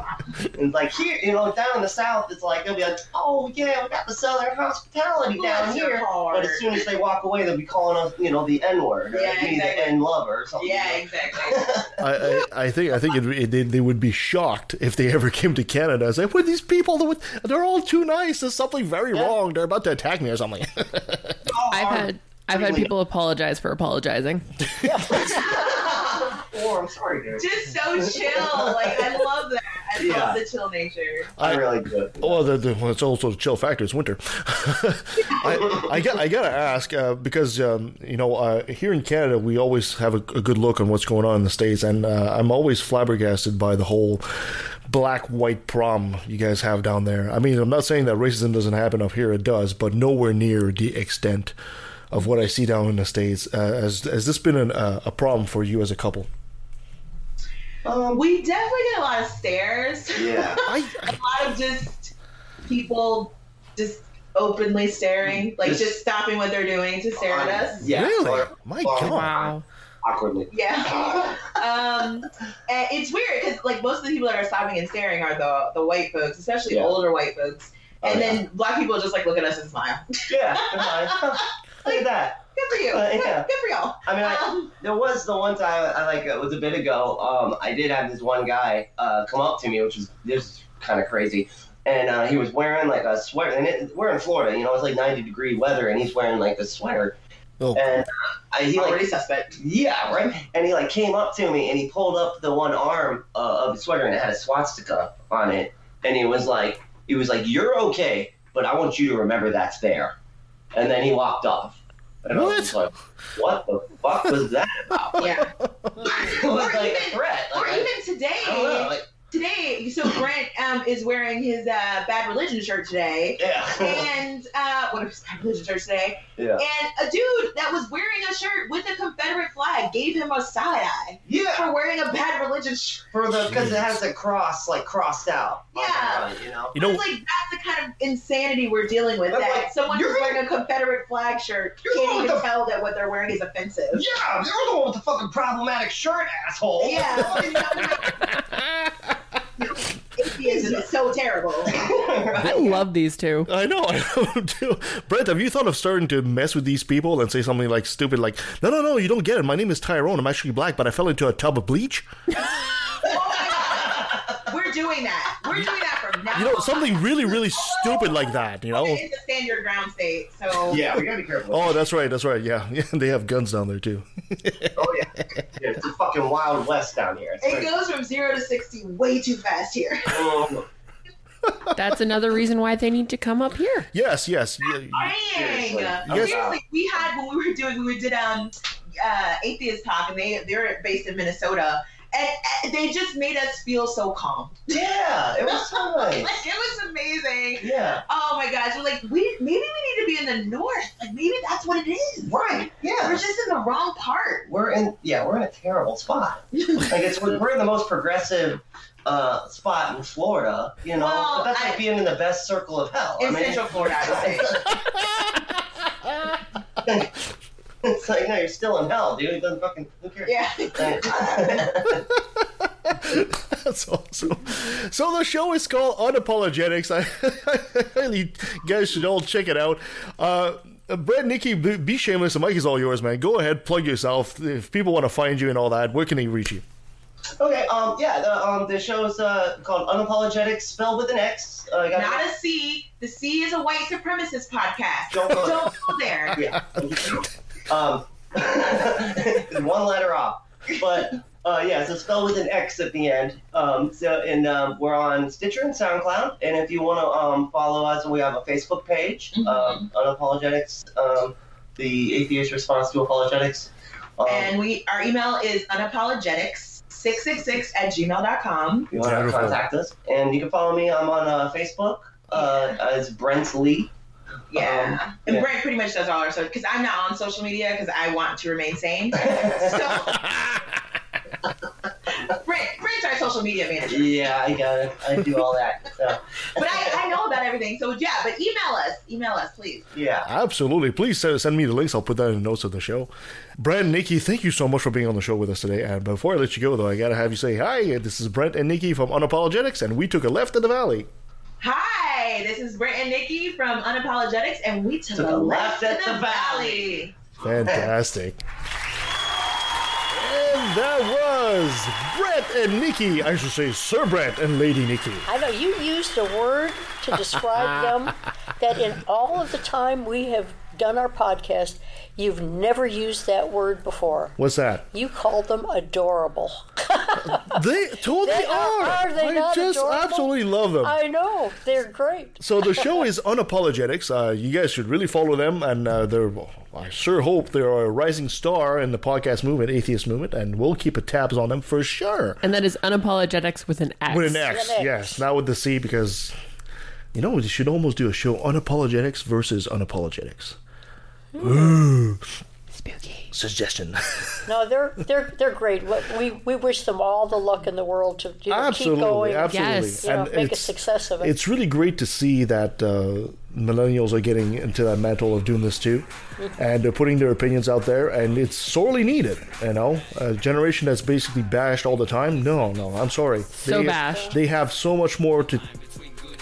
[SPEAKER 17] And like here, you know, down in the south, it's like they'll be like, "Oh yeah, we got the southern hospitality down
[SPEAKER 16] Bless
[SPEAKER 17] here," but as soon as they walk away, they'll be calling us, you know, the N word or
[SPEAKER 16] Yeah,
[SPEAKER 17] me,
[SPEAKER 16] exactly.
[SPEAKER 17] the N lover or something.
[SPEAKER 16] Yeah, exactly.
[SPEAKER 1] I, I, I think I think it, it, they, they would be shocked if they ever came to Canada. It's like, what are these people? They're all too nice. There's something very wrong. They're about to attack me or something. (laughs)
[SPEAKER 3] I've had I've had people apologize for apologizing. (laughs)
[SPEAKER 17] Oh, I'm sorry, dude.
[SPEAKER 16] Just so chill. Like I love that. I
[SPEAKER 17] Yeah.
[SPEAKER 16] love the chill nature.
[SPEAKER 17] I really do.
[SPEAKER 1] Well, the, the, well, it's also a chill factor. It's winter. (laughs) I, I, got, I gotta ask uh, because um, you know uh, here in Canada we always have a, a good look on what's going on in the states, and uh, I'm always flabbergasted by the whole black white prom you guys have down there. I mean, I'm not saying that racism doesn't happen up here; it does, but nowhere near the extent of what I see down in the states. Uh, has has this been an, uh, a problem for you as a couple?
[SPEAKER 16] Um, we definitely get a lot of stares.
[SPEAKER 17] Yeah. (laughs)
[SPEAKER 16] a lot of just people just openly staring, like
[SPEAKER 17] Just-
[SPEAKER 16] just, stopping what they're doing to stare at us.
[SPEAKER 17] Yeah.
[SPEAKER 1] Really?
[SPEAKER 17] Or-
[SPEAKER 1] My God!
[SPEAKER 3] Wow.
[SPEAKER 17] Awkwardly.
[SPEAKER 16] Yeah. (laughs) um, it's weird because like most of the people that are stopping and staring are the the white folks, especially
[SPEAKER 17] Yeah.
[SPEAKER 16] older white folks.
[SPEAKER 17] Oh,
[SPEAKER 16] And
[SPEAKER 17] yeah.
[SPEAKER 16] then black people just like look at us and smile. (laughs)
[SPEAKER 17] Yeah. (laughs) Look at that.
[SPEAKER 16] Good for you.
[SPEAKER 17] Uh,
[SPEAKER 16] Good,
[SPEAKER 17] yeah.
[SPEAKER 16] good for y'all.
[SPEAKER 17] I mean, I,
[SPEAKER 16] Um,
[SPEAKER 17] there was the one time, I like it was a bit ago. Um, I did have this one guy uh, come up to me, which was this kind of crazy, and uh, he was wearing like a sweater. And it, we're in Florida, you know, it's like 90 degree weather, and he's wearing like a sweater.
[SPEAKER 1] Oh.
[SPEAKER 17] And uh, I, he like
[SPEAKER 16] Already suspect.
[SPEAKER 17] yeah, right. And he like came up to me and he pulled up the one arm uh, of the sweater and it had a swastika on it, and he was like, he was like, "You're okay, but I want you to remember that's there." And then he walked off. And I was like, "What the fuck was that about?" (laughs)
[SPEAKER 16] Yeah. (laughs)
[SPEAKER 17] it was like a threat.
[SPEAKER 16] or
[SPEAKER 17] I-
[SPEAKER 16] even today.
[SPEAKER 17] I don't know, like-
[SPEAKER 16] today, so Brent um, is wearing his uh, Bad Religion shirt today.
[SPEAKER 17] Yeah. (laughs)
[SPEAKER 16] And uh, what is Bad Religion shirt today?
[SPEAKER 17] Yeah.
[SPEAKER 16] And a dude that was wearing a shirt with a Confederate flag gave him a side eye.
[SPEAKER 17] Yeah.
[SPEAKER 16] For wearing a Bad Religion shirt.
[SPEAKER 17] for the because it has a cross like crossed out.
[SPEAKER 16] Yeah.
[SPEAKER 17] front, you know.
[SPEAKER 1] You know-
[SPEAKER 16] It's like that's the kind of insanity we're dealing with.
[SPEAKER 17] That's
[SPEAKER 16] that
[SPEAKER 17] like,
[SPEAKER 16] someone who's wearing a Confederate flag shirt can't even
[SPEAKER 17] the-
[SPEAKER 16] tell that what they're wearing is offensive.
[SPEAKER 17] Yeah, you're the one with the fucking problematic shirt, asshole.
[SPEAKER 16] Yeah. (laughs) (laughs) Atheism is so terrible.
[SPEAKER 3] I love these two.
[SPEAKER 1] I know, I love (laughs) them too. Brent, have you thought of starting to mess with these people and say something like stupid, like, "No, no, no, you don't get it. My name is Tyrone. I'm actually black, but I fell into a tub of bleach." (laughs)
[SPEAKER 16] We're doing that. We're doing that from now.
[SPEAKER 1] You know, something really, really stupid like that. You know?
[SPEAKER 16] It's a stand your ground state. So
[SPEAKER 17] Yeah, we gotta be careful.
[SPEAKER 1] Oh, that's right, that's right. Yeah, yeah. They have guns down there too. (laughs)
[SPEAKER 17] Oh yeah. yeah it's a fucking wild west down here. It's
[SPEAKER 16] it
[SPEAKER 17] crazy.
[SPEAKER 16] goes from zero to sixty way too fast here.
[SPEAKER 17] Um, (laughs)
[SPEAKER 3] That's another reason why they need to come up here.
[SPEAKER 1] Yes, yes. yeah,
[SPEAKER 16] Dang.
[SPEAKER 1] Yes.
[SPEAKER 16] Seriously, we had when we were doing we did um uh atheist talk and they they're based in Minnesota and, and they just made us feel so calm.
[SPEAKER 17] yeah, it was (laughs) so nice.
[SPEAKER 16] like it was amazing.
[SPEAKER 17] Yeah.
[SPEAKER 16] Oh my gosh, we're like we maybe we need to be in the north. Like maybe that's what it is.
[SPEAKER 17] Right. Yeah.
[SPEAKER 16] We're just in the wrong part.
[SPEAKER 17] We're in yeah, we're in a terrible spot. like it's we're, we're in the most progressive uh, spot in Florida, you know.
[SPEAKER 16] Well,
[SPEAKER 17] but that's
[SPEAKER 16] I-
[SPEAKER 17] like being in the best circle of hell.
[SPEAKER 16] In
[SPEAKER 17] I mean,
[SPEAKER 16] Central Florida, I would say. (laughs) (laughs)
[SPEAKER 17] it's like no, you're still in hell, dude. It doesn't fucking who cares?
[SPEAKER 16] Yeah. (laughs)
[SPEAKER 1] That's awesome. So the show is called Unapologetix. I, (laughs) I really, guys should all check it out. Uh, Brent, Nikki, be, be shameless. The mic is all yours, man. Go ahead, plug yourself. If people want to find you and all that, where can they reach you?
[SPEAKER 17] Okay, um, yeah, the um, the show's uh called Unapologetix, spelled with an X. Uh,
[SPEAKER 16] Not a C. The C is a white supremacist podcast.
[SPEAKER 17] Don't go
[SPEAKER 16] Don't go there.
[SPEAKER 17] yeah. (laughs) um, (laughs) one letter off. But uh, yeah, so spelled with an X at the end. Um, so and um, we're on Stitcher and SoundCloud. And if you want to um, follow us, we have a Facebook page, um, Unapologetix, um, the atheist response to apologetics. Um,
[SPEAKER 16] And we our email is unapologetix666 at gmail.com.
[SPEAKER 17] if you want to contact us, and you can follow me. I'm on uh, Facebook uh, as Brent Lee.
[SPEAKER 16] Yeah.
[SPEAKER 17] Um,
[SPEAKER 16] and
[SPEAKER 17] yeah.
[SPEAKER 16] Brent pretty much does all our social because I'm not on social media because I want to remain sane. (laughs) so Brent, Brent's our social media manager.
[SPEAKER 17] Yeah, I got it. I do all that. So,
[SPEAKER 16] But I, I know about everything. So yeah, but email us. Email us, please.
[SPEAKER 17] yeah.
[SPEAKER 1] Absolutely. Please send, send me the links. I'll put that in the notes of the show. Brent, Nikki, thank you so much for being on the show with us today. And before I let you go, though, I got to have you say hi. This is Brent and Nikki from Unapologetix, and we took a left in the valley.
[SPEAKER 16] Hi, this is Brent and Nikki from Unapologetix, and we took,
[SPEAKER 17] Took
[SPEAKER 16] a
[SPEAKER 17] a
[SPEAKER 16] left,
[SPEAKER 17] left
[SPEAKER 16] at
[SPEAKER 17] at
[SPEAKER 16] the
[SPEAKER 17] the
[SPEAKER 16] valley.
[SPEAKER 1] Fantastic. and that was Brent and Nikki. I should say Sir Brent and Lady Nikki.
[SPEAKER 2] I know you used a word to describe them (laughs) that in all of the time we have done our podcast, you've never used that word before.
[SPEAKER 1] What's that?
[SPEAKER 2] You called them adorable. (laughs)
[SPEAKER 1] They totally
[SPEAKER 2] They
[SPEAKER 1] are.
[SPEAKER 2] are they
[SPEAKER 1] I
[SPEAKER 2] not
[SPEAKER 1] just
[SPEAKER 2] adorable?
[SPEAKER 1] absolutely love them.
[SPEAKER 2] I know they're great.
[SPEAKER 1] So the show is Unapologetix. Uh, you guys should really follow them, and uh, they're. I sure hope they're a rising star in the podcast movement, atheist movement, and we'll keep a tabs on them for sure.
[SPEAKER 3] And that is unapologetix with an X.
[SPEAKER 1] With an X,
[SPEAKER 2] An X.
[SPEAKER 1] yes, not with the C, because you know we should almost do a show unapologetics versus unapologetics. Ooh,
[SPEAKER 3] Spooky.
[SPEAKER 1] suggestion. (laughs)
[SPEAKER 2] No, they're they're they're great. We we wish them all the luck in the world to you know,
[SPEAKER 1] absolutely,
[SPEAKER 2] keep going.
[SPEAKER 1] absolutely,
[SPEAKER 3] Yes.
[SPEAKER 2] You know, make a
[SPEAKER 1] it's-
[SPEAKER 2] success of it.
[SPEAKER 1] It's really great to see that uh, millennials are getting into that mantle of doing this too, and they're putting their opinions out there, and it's sorely needed. You know, a generation that's basically bashed all the time. No, no, I'm sorry.
[SPEAKER 3] So
[SPEAKER 1] they,
[SPEAKER 3] bashed.
[SPEAKER 1] They have so much more to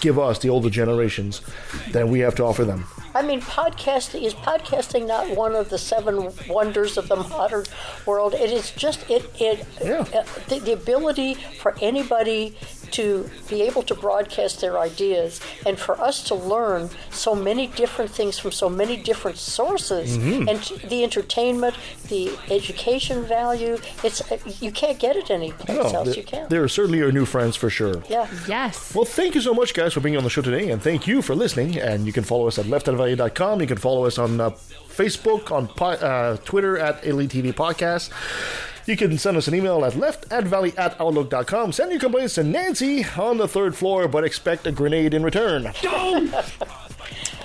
[SPEAKER 1] give us the older generations than we have to offer them.
[SPEAKER 2] I mean, podcasting is podcasting not one of the seven wonders of the modern world. It is just it it uh, the, the ability for anybody to be able to broadcast their ideas and for us to learn so many different things from so many different sources
[SPEAKER 1] Mhm.
[SPEAKER 2] and the entertainment, the education value. It's uh, you can't get it anyplace
[SPEAKER 1] No,
[SPEAKER 2] else.
[SPEAKER 1] they,
[SPEAKER 2] You can't.
[SPEAKER 1] they are certainly our new friends for sure.
[SPEAKER 2] Yeah.
[SPEAKER 3] Yes.
[SPEAKER 1] Well, thank you so much, guys, for being on the show today, and thank you for listening. And you can follow us at leftatvalley.com. You can follow us on uh, Facebook, on po- uh, Twitter at LETV Podcast. You can send us an email at left at valley at outlook.com. Send your complaints to Nancy on the third floor, but expect a grenade in return.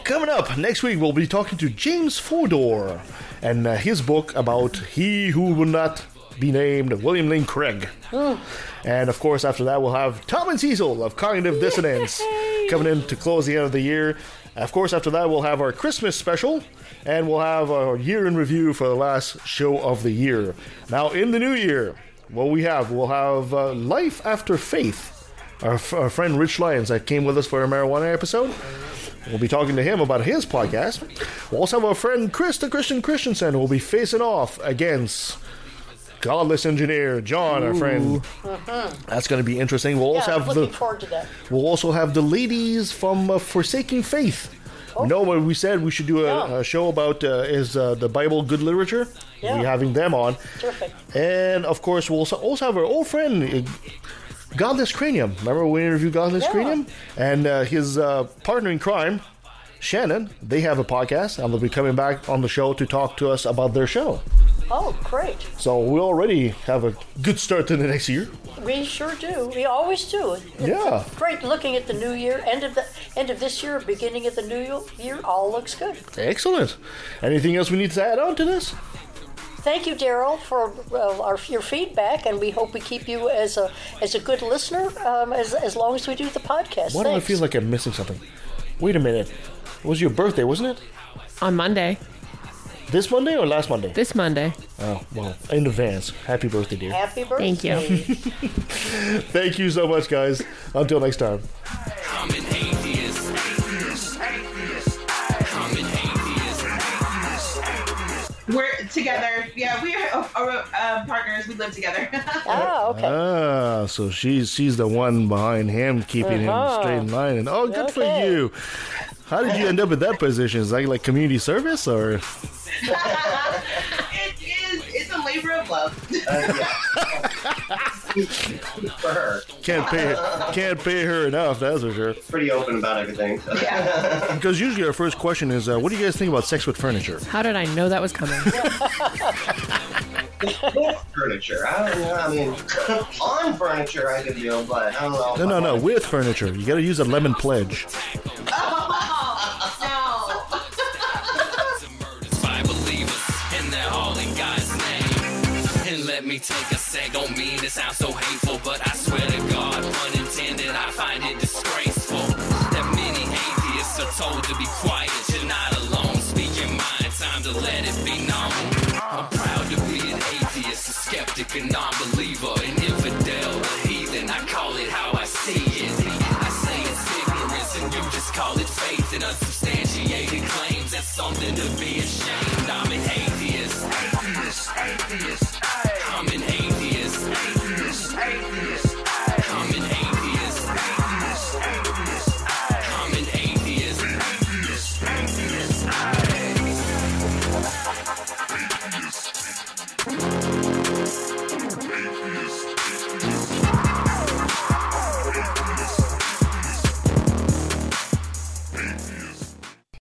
[SPEAKER 1] Coming up next week, we'll be talking to James Fodor and uh, his book about He Who Will Not Be Named, William Lane Craig. And of course, after that, we'll have Tom and Cecil of Cognitive Dissonance coming in to close the end of the year. Of course, after that, we'll have our Christmas special and we'll have our year in review for the last show of the year. Now, in the new year, what we have, we'll have uh, Life After Faith. Our, f- our friend Rich Lyons that came with us for our marijuana episode. We'll be talking to him about his podcast. We'll also have our friend Chris the Christian Christensen who will be facing off against Godless Engineer John, our friend.
[SPEAKER 2] Mhm.
[SPEAKER 1] That's going to be interesting. We'll
[SPEAKER 2] Yeah,
[SPEAKER 1] also have
[SPEAKER 2] looking
[SPEAKER 1] the
[SPEAKER 2] forward to that.
[SPEAKER 1] we'll also have the ladies from uh, Forsaking Faith. You know what we said we should do a, a show about uh, is uh, the Bible good literature.
[SPEAKER 2] Yeah.
[SPEAKER 1] We're having them on,
[SPEAKER 2] Terrific.
[SPEAKER 1] and of course we'll also, also have our old friend. uh, Godless Cranium. Remember we interviewed Godless
[SPEAKER 2] Yeah.
[SPEAKER 1] Cranium? And uh, his uh, partner in crime, Shannon, they have a podcast, and they'll be coming back on the show to talk to us about their show.
[SPEAKER 2] Oh, great.
[SPEAKER 1] So we already have a good start to the next year.
[SPEAKER 2] We sure do. We always do. It's
[SPEAKER 1] Yeah.
[SPEAKER 2] Great looking at the new year, end of the end of this year, beginning of the new year, all looks good.
[SPEAKER 1] Excellent. Anything else we need to add on to this?
[SPEAKER 2] Thank you, Daryl, for uh, our, your feedback, and we hope we keep you as a as a good listener um, as, as long as we do the podcast.
[SPEAKER 1] Why do I feel like I'm missing something? Wait a minute. It was your birthday, wasn't it?
[SPEAKER 3] On Monday.
[SPEAKER 1] This Monday or last Monday?
[SPEAKER 3] This Monday.
[SPEAKER 1] Oh, well, in advance. Happy birthday, dear.
[SPEAKER 2] Happy birthday.
[SPEAKER 3] Thank you. (laughs)
[SPEAKER 1] Thank you so much, guys. Until next time.
[SPEAKER 6] Common atheist. Common atheist.
[SPEAKER 16] We're together. Yeah, we are uh, uh, partners. We live together. (laughs)
[SPEAKER 2] Ah,
[SPEAKER 1] Ah, so she's she's the one behind him, keeping him
[SPEAKER 2] Uh-huh.
[SPEAKER 1] straight in line. And oh, good for you. How did you end up in that position? Is that like community service or?
[SPEAKER 16] It is. It's a labor of love.
[SPEAKER 17] For her.
[SPEAKER 1] Can't pay can't pay her enough. That's for sure.
[SPEAKER 17] Pretty open about everything. Yeah.
[SPEAKER 1] Because usually our first question is, uh, what do you guys think about sex with furniture?
[SPEAKER 3] How did I know that was coming? (laughs)
[SPEAKER 17] furniture. I don't know. I mean, (laughs) on furniture I could deal, but I don't know.
[SPEAKER 1] No, no, no. With furniture, you got to use a lemon pledge. (laughs)
[SPEAKER 6] me take a sec. Don't mean it sounds so hateful, but I swear to God, pun intended, I find it disgraceful that many atheists are told to be quiet. You're not alone. Speak your mind. Time to let it be known. I'm proud to be an atheist, a skeptic, a non-believer, an infidel, a heathen. I call it how I see it. I say it's ignorance, and you just call it faith in unsubstantiated claims. That's something to be ashamed.